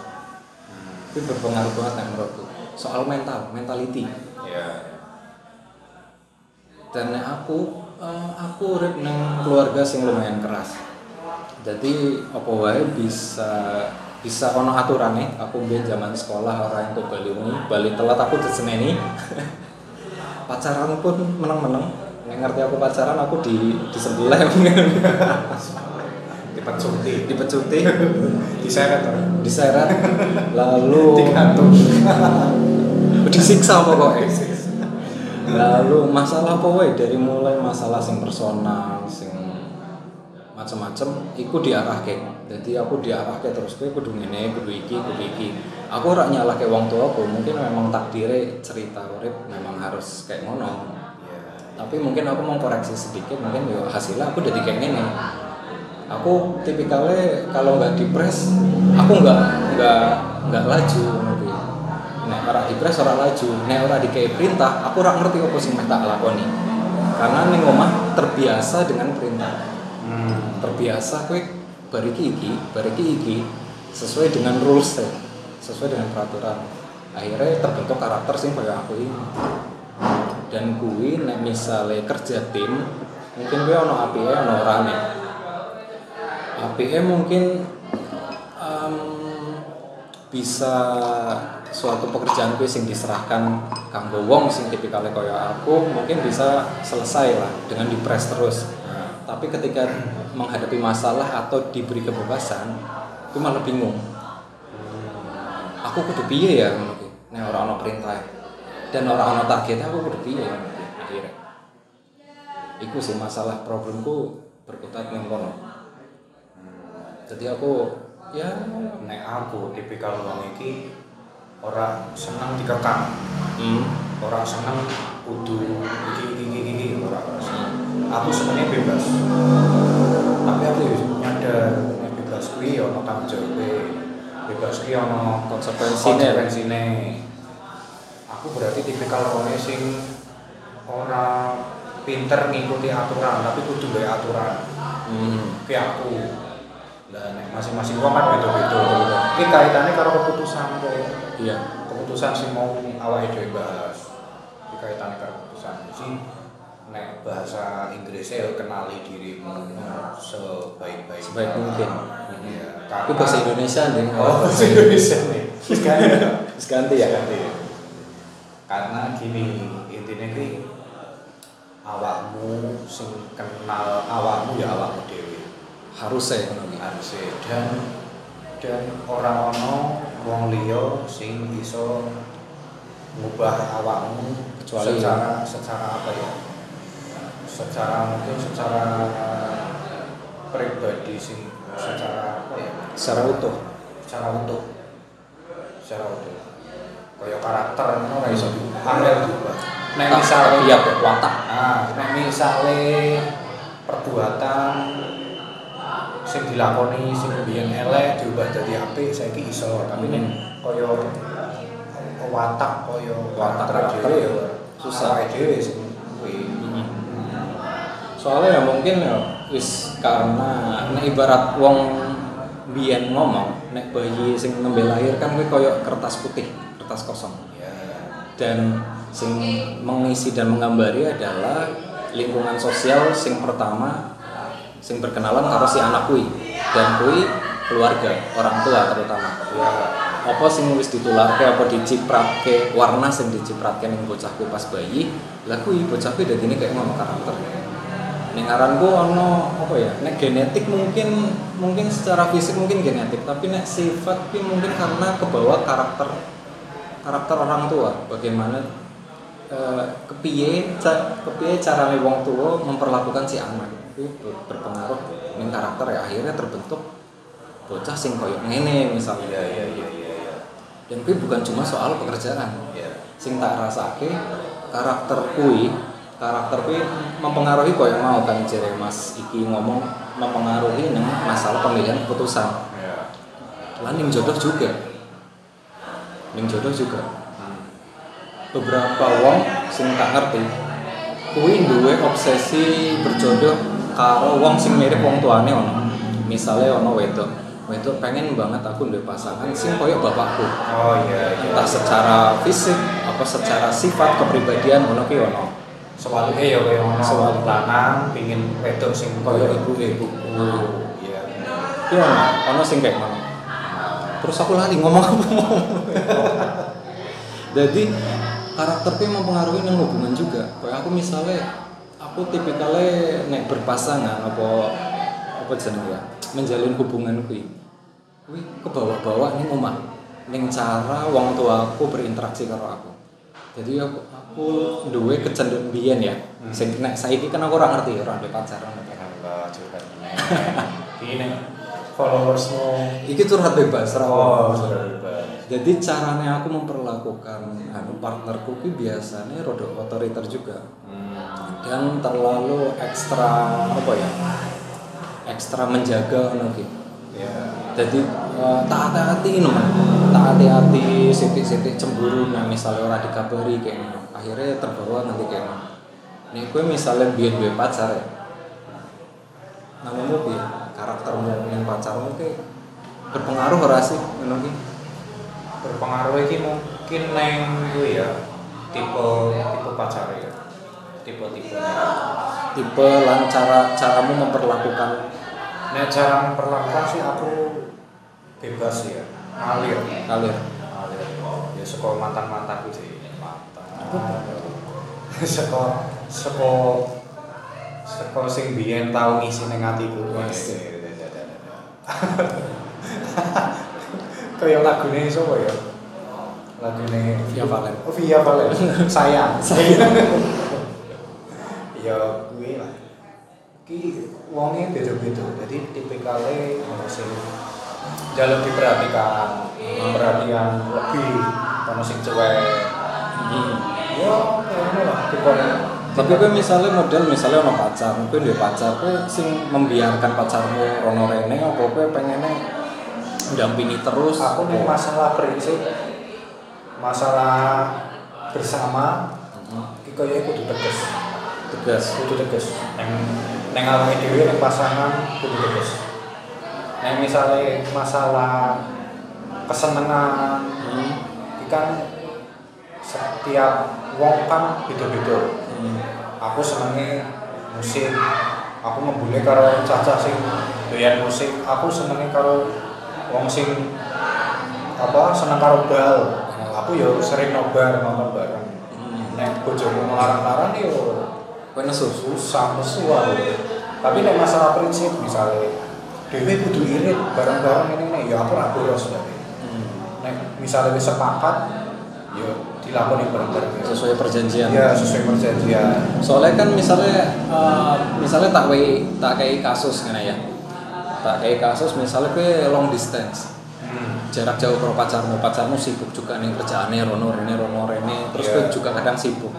Itu berpengaruh banget nek menurutku. Soal mental mentality. Iya. dan aku eh, aku urip nang keluarga sing lumayan keras. Jadi apa wae bisa bisa ono aturane? Aku biyen zaman sekolah orang yang bali wengi. Bali telat aku diseneni. (laughs) Pacaran pun meneng-meneng nek ngerti aku pacaran aku di di sebelah mungkin (laughs) dipecuti. Dipecuti. Diseret diseret. Lalu digantung. (laughs) Disiksa pokoknya. Lalu masalah apa wae dari mulai masalah sing personal sing macem-macem iku diarahke. Jadi aku diarahke terus kowe kudu ngene kudu iki kudu iki. Aku ora nyalahke wong tuaku mungkin memang takdire cerita urip memang harus kayak ngono tapi mungkin aku mau koreksi sedikit mungkin yo hasilnya aku udah kayak gini. Aku tipikalnya kalau nggak dipres aku nggak nggak nggak laju nanti nek ora dipres ora laju. Nek ora dikei perintah aku ora ngerti apa meh tak lakoni karena ning omah terbiasa dengan perintah. Hmm. terbiasa kowe bariki iki bariki iki sesuai dengan rules ya sesuai dengan peraturan. Akhirnya terbentuk karakter sing kayak aku ini dan kuwi nek misale kerja tim mungkin kuwi ono apike ono orane apike mungkin em, bisa suatu pekerjaan kuwi sing diserahkan kanggo wong sing tipikalnya kaya aku mungkin bisa selesai lah dengan dipres terus. Tapi ketika menghadapi masalah atau diberi kebebasan itu malah bingung. Aku kudu piye ya ki? Nek ora perintah dan ora ana target aku kudu piye? Ya akhirnya. Iku sih masalah problemku berkutat ning kono. Jadi aku ya nek aku tipikal wong iki ora seneng dikekang. Hmm, ora seneng kudu iki iki iki iki ora seneng. aku senengnya bebas. Tapi aku ya nyadar bebas kuwi ono tanggung jawab bebas kuwi ono konsekuensine konsekuensine aku berarti tipikal wong sing ora pinter ngikuti aturan tapi kudu gawe aturan. Hmm, ki aku. Lah nek masing-masing wong kan beda-beda. Iki kaitannya karo keputusan kok iya. Keputusan sing mau awake dhewe bahas iki kaitannya karo keputusan. Sih nek bahasa Inggrisnya ya kenali dirimu sebaik-baik. Sebaik mungkin. Iya, aku bahasa Indonesia nih Oh, bahasa Indonesia nih. Sekarang ganti ya. Karena gini, intinya ki awakmu sing kenal awakmu ya awakmu dewi harus saya ngono ki harusnya. Dan dan orang ono wong liya sing iso ngubah awakmu Kecuali- secara secara apa ya? Secara mungkin secara pribadi sing secara apa ya? Secara utuh. Secara utuh. Secara utuh kaya karakter ngono ora iso diubah angel diubah nek misale iya watak nah nek misale perbuatan sing dilakoni sing biyen elek diubah dadi apik saiki iso. Tapi nek kaya watak kaya Watak karakter dhewe ya ya susah. dhewe sing kuwi. Soalnya ya mungkin ya wis karena nek ibarat wong biyen ngomong nek bayi sing nembe lahir kan kuwi koyo kertas putih kertas kosong. Dan sing mengisi dan menggambari adalah lingkungan sosial sing pertama sing berkenalan karo si anak kuwi dan kuwi keluarga orang tua terutama. Ya apa sing wis ditularke apa dicipratke warna sing dicipratke ning bocah kuwi pas bayi lah kuwi bocah kuwi dadine kayak ngono karakter. Ning aranku ono apa ya nek genetik mungkin mungkin secara fisik mungkin genetik tapi nek sifat kuwi mungkin karena kebawa karakter karakter orang tua. Bagaimana eh, kepiye ca, kepiye carane wong tua memperlakukan si anak itu ber- berpengaruh ning karakter ya. Akhirnya terbentuk bocah sing koyo ngene misalnya. Ya ya ya ya ya dan kuwi bukan cuma soal pekerjaan. Ya sing tak rasake karakter kuwi karakter kuwi mempengaruhi koyo mau. Kan jere Mas iki ngomong mempengaruhi nang masalah pemilihan keputusan. Ya lan jodoh juga ning jodoh juga. Beberapa wong sing tak ngerti kuwi duwe obsesi berjodoh karo wong sing mirip wong tuane ono. Misalnya ono wedok. Wedok pengen banget aku duwe pasangan sing koyo bapakku. Oh iya iya. Entah secara fisik apa secara sifat kepribadian ono ki ono. Sewalike ya kaya ono Sewalike. lanang pingin wedok sing Kaya kaya ibu ibu Iya. ki ono. Ono sing kayak ngono terus aku lali ngomong apa mau (laughs) jadi karakter kuwi mempengaruhi nang hubungan juga. Kayak aku misalnya aku tipikalnya nek berpasangan apa apa jenenge ya? Menjalin hubungan kuwi. Kuwi kebawa-bawa ning omah. Ning cara wong tua aku berinteraksi karo aku. Jadi aku aku duwe kecenderungan biyen ya. Hmm. sing nek saiki kan aku ora ngerti ora duwe pacar ora ngerti. Enggak juga Ini followersmu. iki curhat bebas Oh, sudah bebas. jadi caranya aku memperlakukan anu partnerku ki biasanya rada otoriter juga Hmm. dan terlalu ekstra apa ya ekstra menjaga ngono ki Ya. jadi eh, tak hati-hati no tak hati-hati sitik-sitik cemburu nah misalnya orang dikabari kayak ngono akhirnya terbawa nanti kayak ngono nih gue misalnya biar gue pacar ya namamu piye karaktermu yang pacarmu kayak berpengaruh ora sih ngono ki Berpengaruh iki mungkin neng gue ya. Tipe tipe pacar ya. Tipe-tipe. tipe lan cara caramu memperlakukan Nek cara memperlakukan sih aku bebas ya. Ngalir. kalir Ngalir. Ya sekolah mantan-mantanku sih. Mantan. Seko (laughs) seko seko sing biyen tau ngisi ning atiku. Kayak lagune sapa ya? Lagune Via Valen. Oh, Via Valen. Sayang. (laughs) Sayang. ya kuwi lah. Ki wonge beda-beda. Jadi tipikalnya ono sing jalur diperhatikan, perhatian lebih, ono sing cuek. Hmm. Ya, ngono lah tapi gue misalnya model misalnya ono pacar gue duwe pacar gue sing membiarkan pacarmu rono rene apa gue pengennya dampingi terus? Aku nih masalah prinsip masalah bersama iki kaya kudu tegas. Tegas. Kudu tegas. Neng neng awake dhewe neng pasangan kudu tegas. Neng misalnya masalah kesenangan hmm. kan setiap wong kan beda-beda. Aku senenge musik. Aku ngebule karo caca sing doyan musik. Aku senenge karo wong sing apa seneng karo bal. Aku ya sering nobar nonton bareng. Hmm. nek bojoku melarang-larang yo gue nesu? susah nesu aku. Tapi nek masalah prinsip misalnya dewe kudu irit bareng-bareng ini nih ya aku ora boros berarti Hmm. nek misalnya sepakat yo dilakoni bareng-bareng sesuai perjanjian. Ya sesuai perjanjian. Soalnya kan misalnya eh, misalnya tak wei tak kayak kasus ngene ya. Tak kayak kasus misalnya gue long distance. Hmm. jarak jauh kalau pacarmu. Pacarmu sibuk juga nih kerjaannya rono rene rono rene. Terus Iya. gue juga kadang sibuk.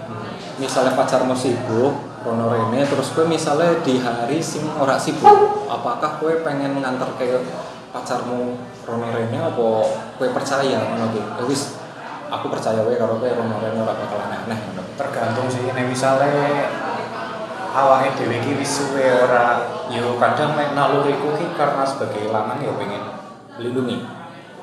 Misalnya pacarmu sibuk rono rene terus gue misalnya di hari sing ora sibuk apakah gue pengen nganter ke pacarmu rono rene apa gue percaya ngono Ya wis aku percaya kalau gue rono rene ora bakal aneh-aneh. Tergantung sih nek misalnya awake dhewe iki wis suwe ora yo kadang nek naluriku ki karena sebagai lanang yo pengen melindungi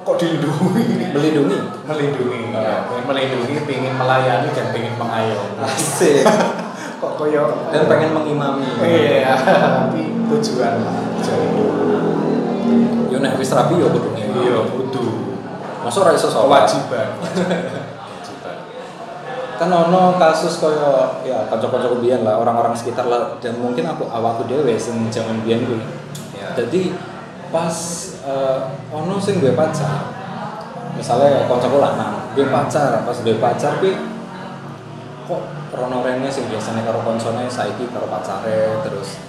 kok dilindungi? Melindungi. Melindungi. Ya pengen melindungi pengen melayani dan pengen mengayomi. Asik. (laughs) Kok koyo dan pengen mengimami. Iya. Tapi tujuan tujuan yo nek wis rapi yo kudu ngimami. Iya kudu masa ora iso sholat kewajiban kewajiban kan ono kasus koyo ya kanca-kanca biyen lah orang-orang sekitar lah dan mungkin aku awakku dhewe sing jaman biyen kuwi. Ya. Jadi pas eh, ono sing duwe pacar. Misalnya kancaku lanang, duwe pacar, pas duwe pacar kuwi kok rono rene sing biasanya karo koncone saiki karo pacare terus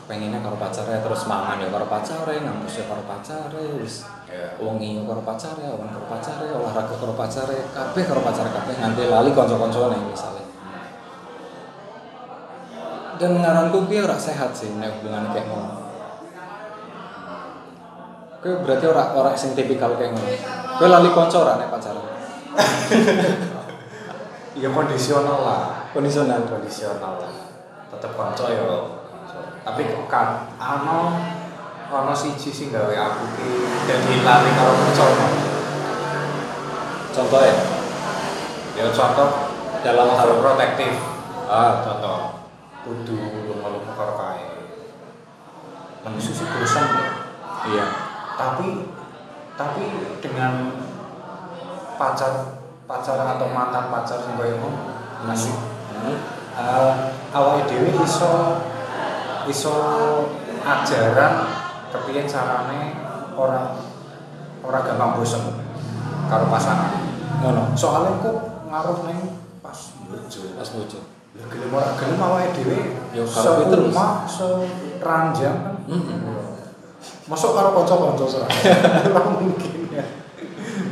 kepengennya karo pacare terus mangan ya karo pacare ngampus ya karo pacare wis ya wengi karo pacare, awan karo pacare, olahraga karo pacare, kabeh karo pacare kabeh nganti lali kanca-kancane misalnya. Dan ngaranku ki ora sehat sih nek hubungan kayak ngono. Kowe berarti ora ora sing tipikal kayak ngono. Kowe lali kanca ora nek pacaran? (laughs) ya kondisional lah Kondisional. kondisional lah tetep konco ya konco. tapi kan ano ono siji sing gawe aku ki dadi lari karo konco Contohnya ya? Contoh. Dalam hal protektif. Ah contoh. kudu lunga-lunga karo kae. Manusia sih ya iya. tapi tapi dengan pacar pacar atau mantan pacar sing koyo ngono Hmm. uh, awake dhewe iso iso ajaran kepiye carane ora ora gampang bosen karo pasangan ngono soalnya kok ngaruh neng pas bojo pas bojo Lah gelem ora gelem awake dhewe Ya, karo terus. seranjang kan. Mm-mm. Masuk karo kanca-kanca. Ora (laughs) mungkin ya.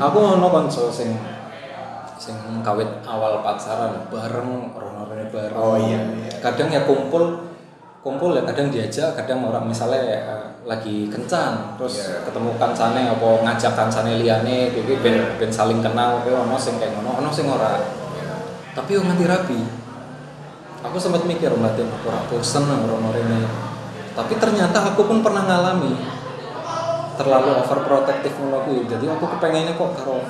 aku ono konco sing sing kawit awal pacaran bareng orang-orangnya bareng Oh, iya, iya. kadang ya kumpul kumpul ya kadang diajak kadang orang misalnya eh, lagi kencan terus Iya. ketemu kancane apa ngajak kancane liyane iki ben ben saling kenal kowe ono sing kayak ngono ono sing ora. Tapi yo nganti rabi aku sempat mikir batin aku ora bosen orang ini tapi ternyata aku pun pernah ngalami. Terlalu overprotective ngono kuwi. Jadi aku kepengennya kok karo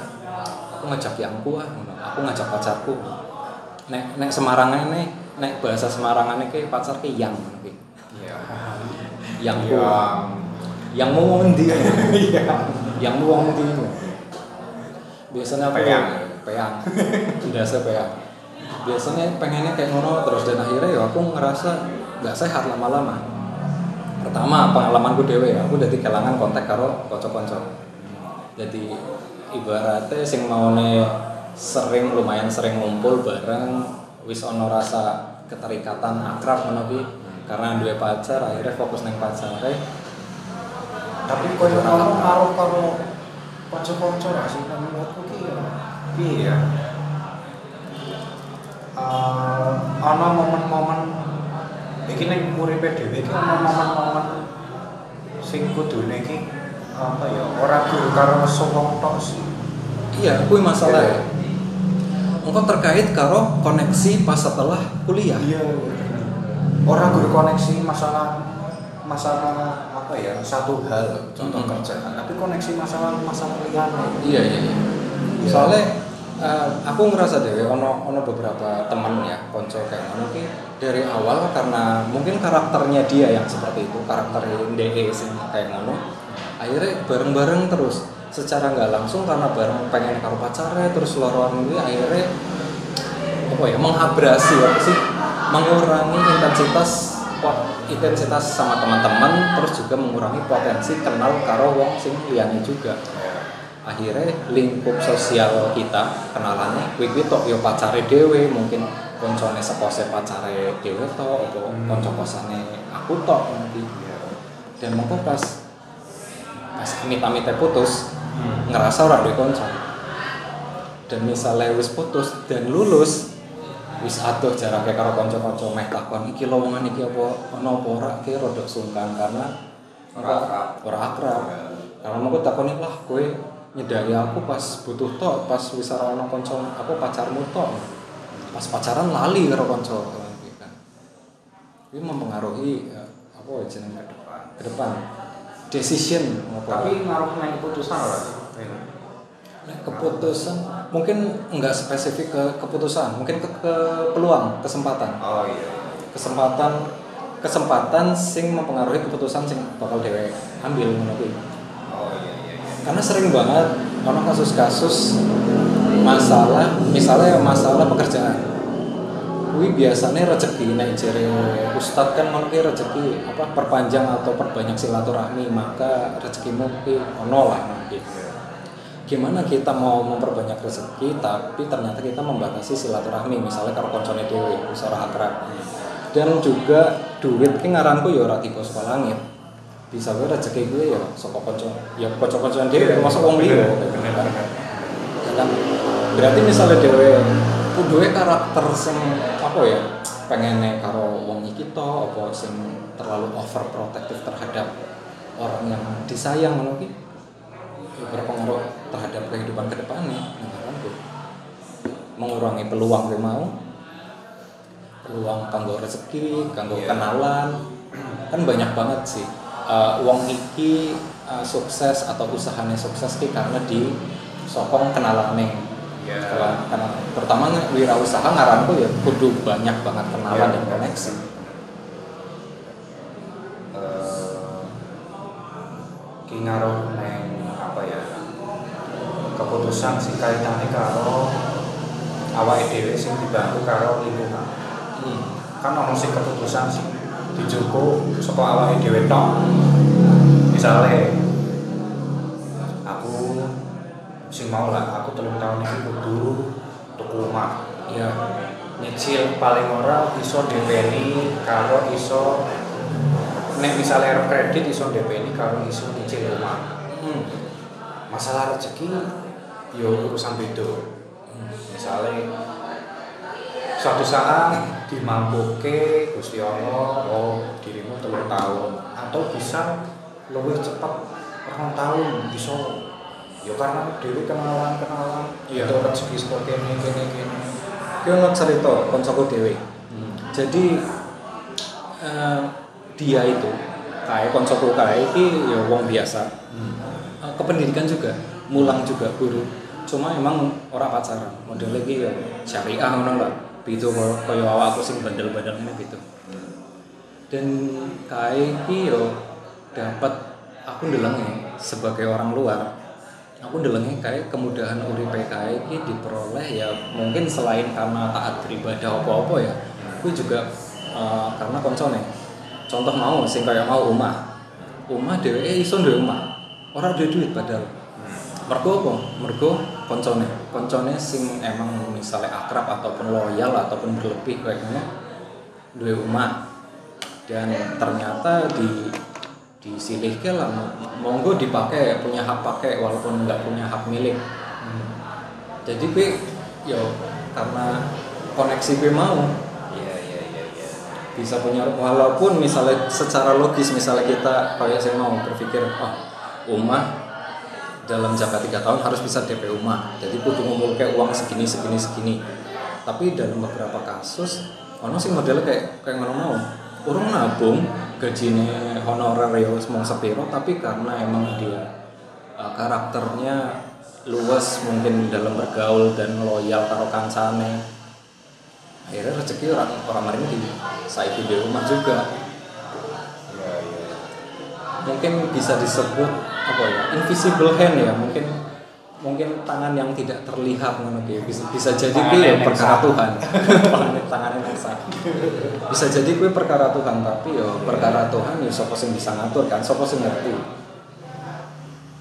aku ngajak yangku ah ngono. aku ngajak pacarku. Nek nek Semarang ini nek bahasa Semarang ini ke pacar ke yang Iya. yangku Yang yang mau ngomong ndi (laughs) Iya. yang mau ngomong ndi biasanya aku Peyang. peyang biasa peyang biasanya pengennya kayak ngono terus dan akhirnya ya aku ngerasa nggak sehat lama-lama. Pertama pengalamanku dewe aku udah kehilangan kontak karo konco-konco. Jadi ibaratnya sing maune sering lumayan sering ngumpul bareng wis ono rasa keterikatan akrab ngono kuwi karena dua pacar akhirnya fokus neng pacare tapi koyo ngono ngaruh karo kanca-kanca ra sih kan menurutku ki ya. Piye ya? Eh, ana momen-momen iki ning uripe dhewe iki ana momen-momen sing kudune iki apa ya ora guru karo wong tok sih. iya kuwi masalah ya engkau terkait karo koneksi pas setelah kuliah Iya. Orang guru koneksi masalah masalah apa ya satu hal contoh Hmm. kerjaan tapi koneksi masalah masalah liane. iya iya iya Iya. soalnya eh, aku ngerasa dewe ono ono beberapa teman ya konco kayak ngono ki dari awal karena mungkin karakternya dia yang seperti itu karakter DE sih kayak ngono akhirnya bareng-bareng terus secara nggak langsung karena bareng pengen karo pacarnya terus loroan ini akhirnya apa ya menghabrasi apa sih mengurangi intensitas intensitas sama teman-teman terus juga mengurangi potensi kenal karo wong sing liyane juga akhirnya lingkup sosial kita kenalannya kuwi kuwi tok yo pacare dhewe mungkin koncone sekose pacare dhewe tok apa Hmm. kanca kosane aku tok nanti dan mongko pas pas amit-amit putus ngerasa ora duwe kanca dan misalnya wis putus dan lulus wis adoh jaraknya karo kanca-kanca meh takon iki lowongan iki apa ana apa ora? Ki rada sungkan karena Ora ora akrab. Karena mau takoni lah kowe nyedaki aku pas butuh tok pas wis ora ana kanca aku pacarmu tok. Pas pacaran lali karo kanca kan. ini mempengaruhi ya, apa jenenge? Ke depan. Decision Tapi ngaruh nang keputusan ora? Nah, keputusan mungkin nggak spesifik ke keputusan, mungkin ke, ke peluang, kesempatan. Oh iya. Kesempatan kesempatan sing mempengaruhi keputusan sing bakal dewe ambil kuwi. Oh iya iya. iya. Karena sering banget ono kasus-kasus masalah, misalnya masalah pekerjaan. Kuwi biasanya rezeki nek jere ustad kan ki rezeki apa perpanjang atau perbanyak silaturahmi, maka rezekimu ki ono lah nanti gimana kita mau memperbanyak rezeki tapi ternyata kita membatasi silaturahmi misalnya karo koncone dhewe ora akrab. Dan juga duit ki ngaranku ya ora tiba saka langit. Bisa wae rezeki gue ya saka kanca ya kanca-kancan dhewe masuk wong liya. Ya kan? Berarti misalnya dhewe duwe karakter sing apa ya pengen karo wong iki to apa sing terlalu overprotective terhadap orang yang disayang ngono ki? ya berpengaruh terhadap kehidupan ke depannya menurutku mengurangi peluang gue mau peluang kanggo rezeki kanggo Iya. kenalan kan banyak banget sih Eh, wong iki eh, sukses atau usahanya sukses ki karena di sokong kenalan Iya. Kenalan- kenalan. terutama wirausaha ngaranku ya kudu banyak banget kenalan Iya. dan koneksi ki ngaruh neng keputusan sing kaitane karo awake dhewe sing dibantu karo lingkungan. Kan ono sing keputusan sih dijoko saka awake dhewe tok. Misale aku sing mau lah aku telung tahun ini kudu tuku omah. Iya. nyicil paling ora iso DP-ni karo iso nek misalnya kredit iso DP-ni karo iso nyicil rumah Hmm. masalah rezeki yo urusan beda misalnya suatu saat dimampuke Gusti Allah oh dirimu telur tahun atau bisa lebih cepat orang tahun bisa ya karena dewi kenalan kenalan Iya. itu rezeki seperti ini gini gini Ki ono cerita koncoku dhewe. Hmm. Jadi eh, dia itu kayak koncoku kayak iki ya wong biasa. Eh, kependidikan juga, mulang juga guru. Cuma emang orang pacaran. Model lagi ya syariah ngono lah. Gitu koyo awakku sing bandel-bandel ini gitu. Dan kayak yo dapat aku ndelengi sebagai orang luar aku ndelengi kayak kemudahan uripe kae iki diperoleh ya mungkin selain karena taat beribadah apa-apa ya aku juga eh, karena koncone contoh mau sing kayak mau omah omah dheweke iso duwe omah ora duwe duit padahal mergo apa mergo koncone. Koncone sing emang misalnya akrab ataupun loyal ataupun berlebih kayak ngono duwe omah dan ternyata di disilihke lah. Monggo dipakai punya hak pakai walaupun nggak punya hak milik. Jadi gue yo karena koneksi gue mau iya iya iya bisa punya walaupun misalnya secara logis misalnya kita kayak saya mau berpikir oh rumah dalam jangka tiga tahun harus bisa DP rumah jadi kudu ngumpul kayak uang segini segini segini. Tapi dalam beberapa kasus ono sih modelnya kayak kayak ngono mau. Urung nabung gajinya honorer ya mung sepiro tapi karena emang dia uh, karakternya luas mungkin dalam bergaul dan loyal karo kancane. Akhirnya rezeki orang orang lain di saiki di rumah juga mungkin bisa disebut apa ya invisible hand ya mungkin mungkin tangan yang tidak terlihat ngono ki. bisa bisa jadi kuwi ya perkara. Tuhan. (laughs) Tangan yang sah bisa jadi kuwi perkara Tuhan tapi ya perkara Tuhan ya sapa sing bisa ngatur kan sapa sing ngerti.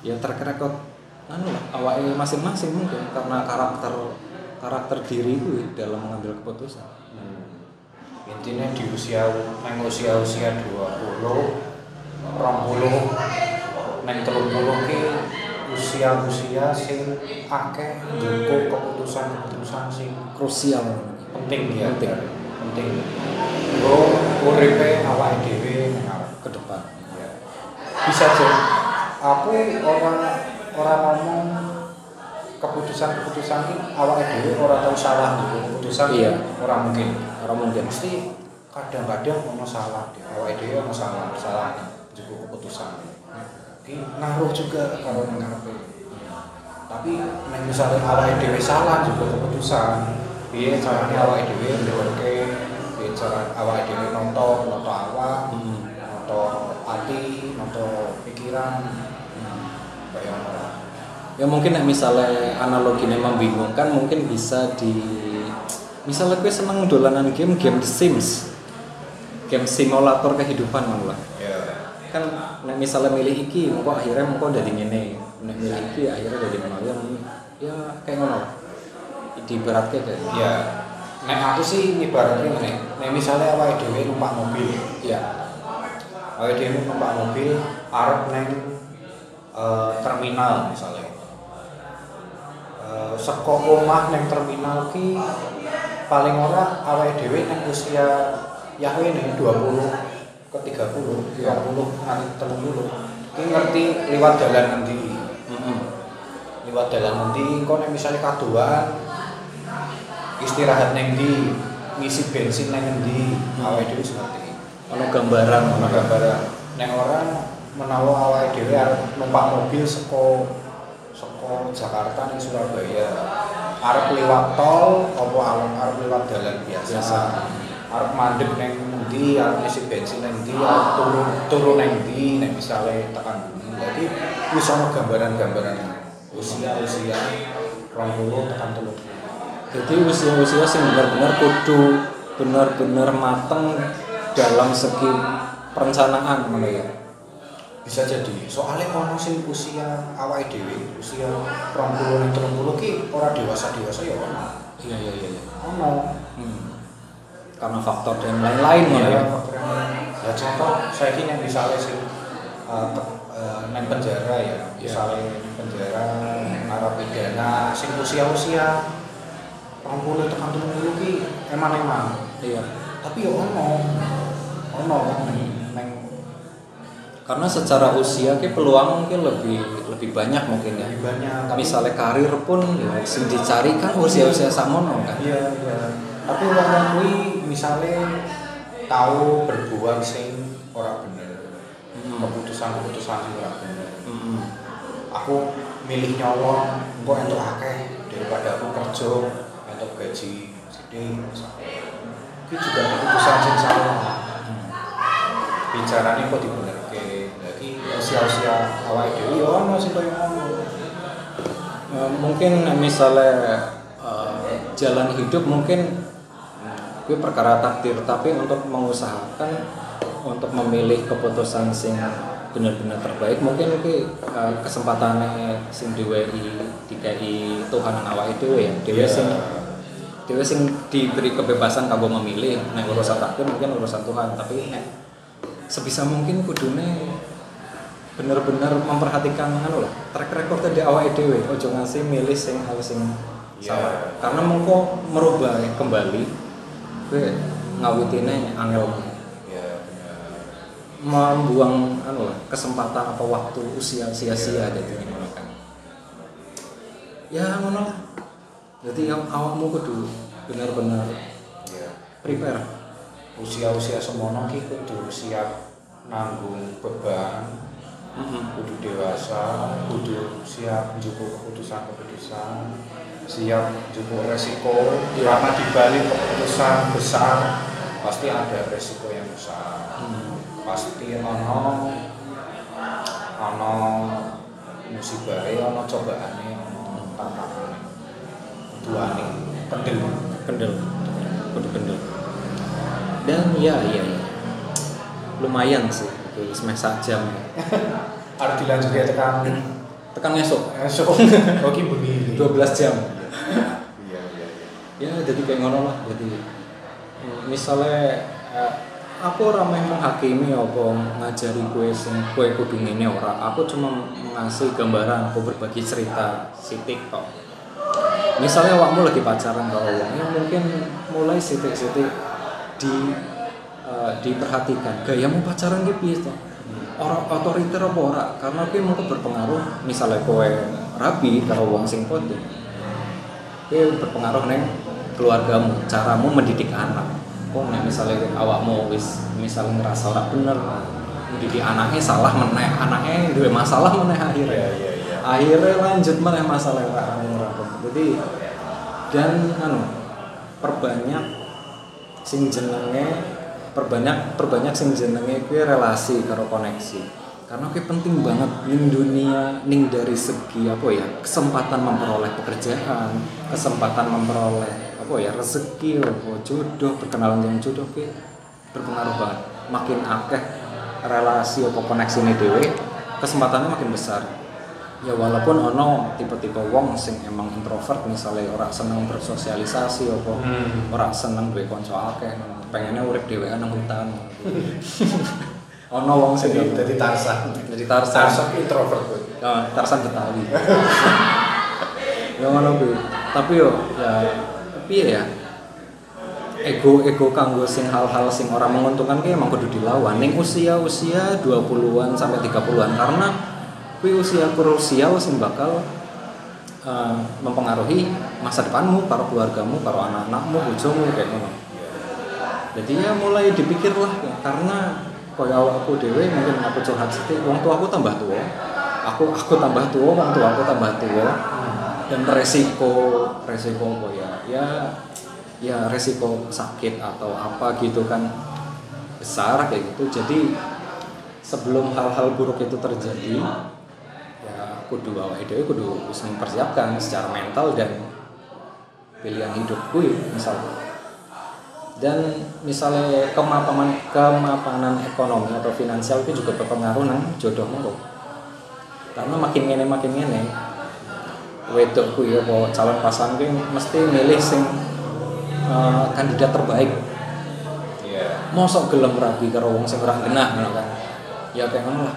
Ya terkira kok anu lah awake masing-masing mungkin karena karakter karakter diri kuwi dalam mengambil keputusan. Intinya di usia usia usia 20 puluh neng telung puluh ki usia usia sing akeh njuko keputusan keputusan sing krusial. penting ya. Penting. penting. Lo uripe awake dhewe ke depan. Ya. bisa jadi aku orang orang ngomong keputusan-keputusan ini awake dhewe ora tau salah dulu keputusan Iya. ora mungkin. Orang mungkin. Mesti kadang-kadang ono salah. Awake dhewe ono salah salah keputusan iki ngaruh juga kalau nang tapi nek misalnya awake dhewe salah juga keputusan. Piye carane awake dhewe ndelok piye cara awake dhewe nonton nonton awak? Atau hati atau pikiran? Ya mungkin nek misalnya analoginya membingungkan mungkin bisa di misalnya gue seneng dolanan game game The Sims. Game simulator kehidupan malah kan nek misalnya milih iki engko akhirnya engko udah ngene. Nek milih iki akhirnya udah ngono ya ya kayak ngono. Di berat kayak ya nek aku sih ibaratnya nek nek misalnya awake dhewe numpak mobil ya. Awake numpak mobil arep neng eh, terminal misalnya. Eh, saka omah neng terminal ki paling ora awake dhewe neng usia yahwe nih 20 ke 30 Iya. 20 nganti 30 ki ngerti liwat dalan ngendi? Mm-mm. liwat dalan ngendi engko nek misale kaduan istirahat neng ndi ngisi bensin neng ngendi awake dhewe wis ngerti ono gambaran ono ono gambaran. Nek orang menawa awake dhewe arep numpak mobil saka saka Jakarta ning Surabaya. Arep liwat tol apa arep liwat dalan biasa, Biasa. arep mandek neng ndi arep ngisi bensin neng ndi arep turu turu neng ndi nek misale tekan bumi jadi wis ono gambaran-gambaran usia-usia 20 tekan 30 jadi usia-usia sing benar-benar kudu benar-benar mateng dalam segi perencanaan ngono ya? Bisa jadi. Soalnya ono sing usia awake dhewe usia 20 30 ki ora dewasa-dewasa ya ono. Iya iya iya iya. ono. Hmm. Karena faktor dan lain-lain ya yang lain. ya contoh saya kini misalnya sing uh, uh, penjara ya. Iya. misalnya nang penjara narapidana sing usia-usia 20 tekan 30 ki emang-emang. Iya. Tapi ya ono ono neng neng karena secara usia ke peluang mungkin lebih lebih banyak mungkin ya. Lebih banyak tapi misalnya karir pun ya sing dicari kan usia-usia samono kan. Iya iya tapi wong kuwi misale tahu berbuat sing ora bener. Hmm. keputusan-keputusan sing ora bener. Mm-mm. aku milih nyolong engko entuk akeh daripada aku kerja entuk gaji sithik itu juga keputusan sing salah. Bicaranya kok dibenerke. Lagi usia-usia awake dhewe ya ono sing koyo ngono. Ya, mungkin misalnya eh, jalan hidup mungkin gue perkara takdir tapi untuk mengusahakan untuk memilih keputusan sing benar-benar terbaik mungkin gue eh, kesempatannya sing diwehi dikai Tuhan awak itu ya dewe Iya. sing dewe sing diberi kebebasan kanggo memilih nek urusan takdir mungkin urusan Tuhan tapi nek sebisa mungkin kudune bener-bener memperhatikan anu lah track record di awal dhewe ojo ngasih milih sing hal sing Iya. salah karena mengko merubah kembali gue ngawitine angel. Ya bener membuang anu lah kesempatan apa waktu usia sia-sia Iya, jadi ngono kan ya ngono lah. Jadi yang awakmu kudu benar-benar ya prepare. Usia-usia semono ki kudu siap nanggung beban kudu dewasa kudu siap njupuk keputusan-keputusan siap njupuk resiko. Iya. karena dibalik keputusan besar pasti ada resiko yang besar. Hmm. pasti ono ono musibah ono cobaane ono tantangan duane. Kendel. Kendel. Kudu kendel. Dan ya iya iya. Lumayan sih semeh sak jam. Ya. harus dilanjut ya tekan. Tekan esok. Esok. (laughs) Oke begini 12 jam ya jadi kayak ngono lah jadi mm, misalnya eh, aku ramai menghakimi apa ngajari kue sing kue kudu ngene ora. Aku cuma ngasih gambaran aku berbagi cerita sitik kok misalnya awakmu lagi pacaran karo wong ya mungkin mulai sitik-sitik di eh, diperhatikan. Gayamu pacaran ki piye to? Ora otoriter apa ora? Karena kuwi mungkin berpengaruh misalnya kowe rapi karo wong sing itu berpengaruh neng keluargamu caramu mendidik anak. Kok nek misalnya awakmu wis misalnya ngerasa ora bener mendidik anaknya salah meneh anaknya duwe masalah meneh akhirnya. Iya iya iya. Akhirnya lanjut meneh masalah ora jadi dan anu perbanyak sing jenenge perbanyak perbanyak sing jenenge kuwi relasi karo koneksi. Karena kuwi penting banget ning dunia ning dari segi apa ya kesempatan memperoleh pekerjaan kesempatan memperoleh apa ya rezeki apa jodoh perkenalan dengan jodoh kuwi berpengaruh banget. Makin akeh relasi apa koneksi ini dewe kesempatannya makin besar. Ya walaupun ono tipe-tipe wong sing emang introvert misalnya orang seneng bersosialisasi apa Hmm. orang seneng duwe kanca akeh pengennya urip dhewean nang hutan. (laughs) Ono wong sing jadi jadi Tarsan jadi Tarsan Tarsan introvert gue Ah, Tarsan Betawi. (laughs) Ya ngono kuwi tapi yo ya piye ya ego ego kanggo sing hal-hal sing orang menguntungkan ki emang kudu dilawan ning usia-usia 20-an sampai 30-an karena kuwi usia krusial sing bakal eh, mempengaruhi masa depanmu, karo keluargamu, karo anak-anakmu, bojomu kayak ngono. Jadi ya mulai dipikir lah ya, karena kaya awakku dhewe mungkin aku curhat sithik, wong aku tambah tua. Aku aku tambah tua, wong aku tambah tua. Dan resiko resiko apa ya? Ya ya resiko sakit atau apa gitu kan besar kayak gitu. Jadi sebelum hal-hal buruk itu terjadi ya kudu awake dhewe kudu bisa mempersiapkan secara mental dan pilihan hidup gue misal dan misalnya kemapanan kemapanan ekonomi atau finansial itu juga berpengaruh nang jodohmu kok karena makin ngene makin ngene wedok ku ya apa calon pasangan ku mesti milih sing eh, kandidat terbaik. Iya. mosok gelem rabi karo wong sing ora genah ngono kan? Ya kayak ngono lah.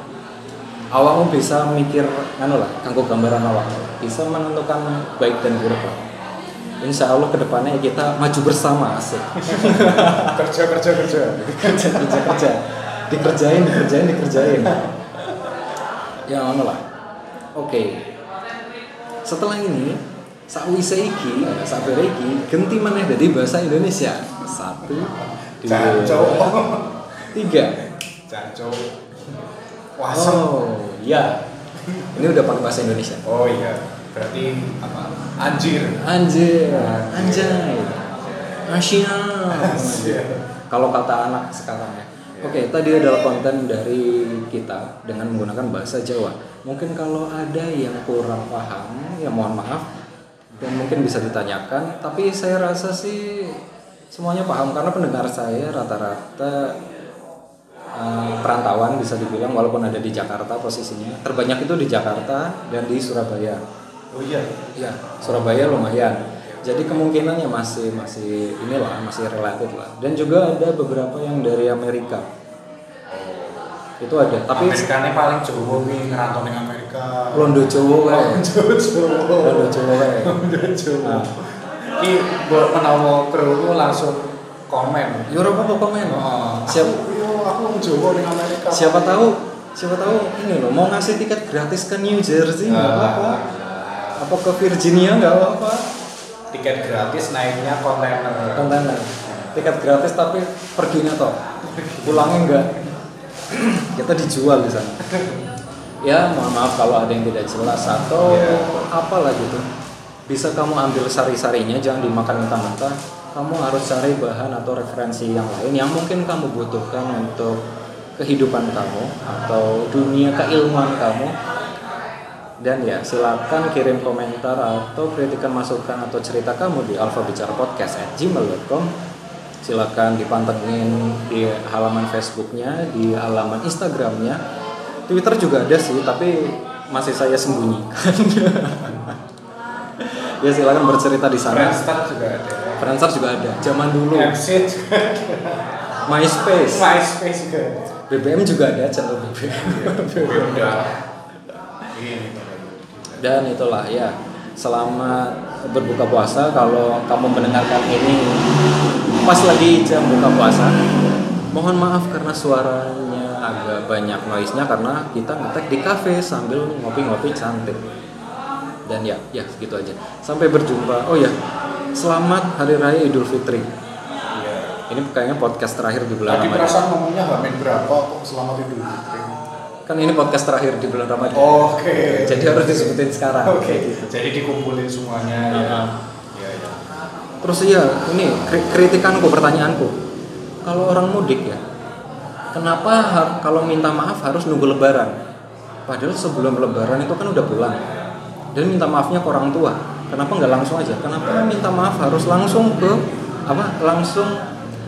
Awakmu bisa mikir ngono lah kanggo gambaran awak. Bisa menentukan baik dan buruk lah. Insya Allah ke depannya kita maju bersama asik. (laughs) Kerja kerja kerja. Kerja kerja kerja. Dikerjain dikerjain dikerjain. Ya ngono lah. Oke setelah ini sakwise iki sabere iki genti maneh dari bahasa Indonesia satu dua tiga Jancok. Wasem. oh iya ini udah pakai bahasa Indonesia Oh iya. Berarti apa? Anjir. anjir anjay Asia Asia. kalau kata anak sekarang ya Oke, tadi adalah konten dari kita dengan menggunakan bahasa Jawa. Mungkin kalau ada yang kurang paham, ya mohon maaf dan mungkin bisa ditanyakan. Tapi saya rasa sih semuanya paham karena pendengar saya rata-rata eh, perantauan bisa dibilang walaupun ada di Jakarta posisinya. Terbanyak itu di Jakarta dan di Surabaya. Oh iya. Ya, Surabaya lumayan. Jadi kemungkinannya masih masih inilah masih relatif lah. Dan juga ada beberapa yang dari Amerika. Itu ada. Tapi Amerikane paling Jawa wi ngerantau ning Amerika. Londo Jawa kae. Londo Jawa. Londo Jawa kae. Londo Jawa. Nah. Ki buat menawa kru langsung komen. Ya ora apa-apa komen. Oh, Siap, Aku, yo, aku wong Jawa ning Amerika. siapa tahu siapa tahu ini loh mau ngasih tiket gratis ke New Jersey nggak Ah. apa-apa. Apa ke Virginia nggak apa-apa. Tiket gratis naiknya kontainer. Kontainer. Tiket gratis tapi perginya toh. Pulangnya enggak. (clears throat) Kita dijual di sana. Ya, mohon maaf kalau ada yang tidak jelas atau Iya. apalah gitu. Bisa kamu ambil sari-sarinya, jangan dimakan mentah-mentah. Kamu harus cari bahan atau referensi yang lain yang mungkin kamu butuhkan untuk kehidupan kamu atau dunia keilmuan kamu. Dan ya, silakan kirim komentar atau kritikan masukan atau cerita kamu di alfabicarapodcast@gmail.com. Silakan dipantengin di halaman Facebooknya, di halaman Instagramnya, Twitter juga ada sih, tapi masih saya sembunyikan. (laughs) ya silakan bercerita di sana. Friendster juga ada. Friendster juga ada. Zaman dulu, Exit juga ada. MySpace, MySpace juga ada. BBM juga ada channel BBM. Udah. Ini. Dan itulah ya, selamat berbuka puasa kalau kamu mendengarkan ini pas lagi jam buka puasa. Mohon maaf karena suaranya agak banyak noise-nya karena kita ngetek di cafe sambil ngopi-ngopi cantik. Dan ya, ya segitu aja. Sampai berjumpa. Oh ya, selamat Hari Raya Idul Fitri. Iya. Ini kayaknya podcast terakhir di bulan Tadi perasaan ngomongnya Hamin berapa kok selamat Idul Fitri. Kan ini podcast terakhir di bulan Ramadan. Oke. Jadi harus disebutin sekarang. Oke. Gitu. Jadi dikumpulin semuanya ya. Iya. Iya, iya. Terus iya, ini kri- kritikanku, pertanyaanku. Kalau orang mudik ya, kenapa kalau minta maaf harus nunggu lebaran? Padahal sebelum lebaran itu kan udah pulang. Dan minta maafnya ke orang tua. Kenapa nggak langsung aja? Kenapa minta maaf harus langsung ke apa? Langsung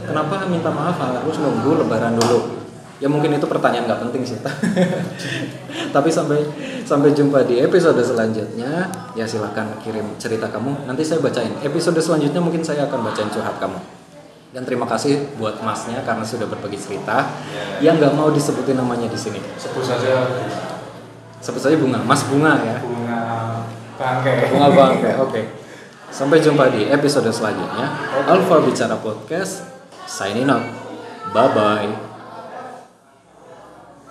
kenapa minta maaf harus nunggu lebaran dulu? Ya mungkin itu pertanyaan nggak penting sih. (laughs) Tapi sampai sampai jumpa di episode selanjutnya. Ya silakan kirim cerita kamu. Nanti saya bacain. Episode selanjutnya mungkin saya akan bacain curhat kamu. Dan terima kasih buat masnya karena sudah berbagi cerita yang nggak mau disebutin namanya di sini. Sebut saja Sebut saja bunga, Mas Bunga ya. bunga bangke. Bunga Bangke. Oke. Sampai jumpa di episode selanjutnya. Alfa Bicara Podcast. Signing out. Bye bye.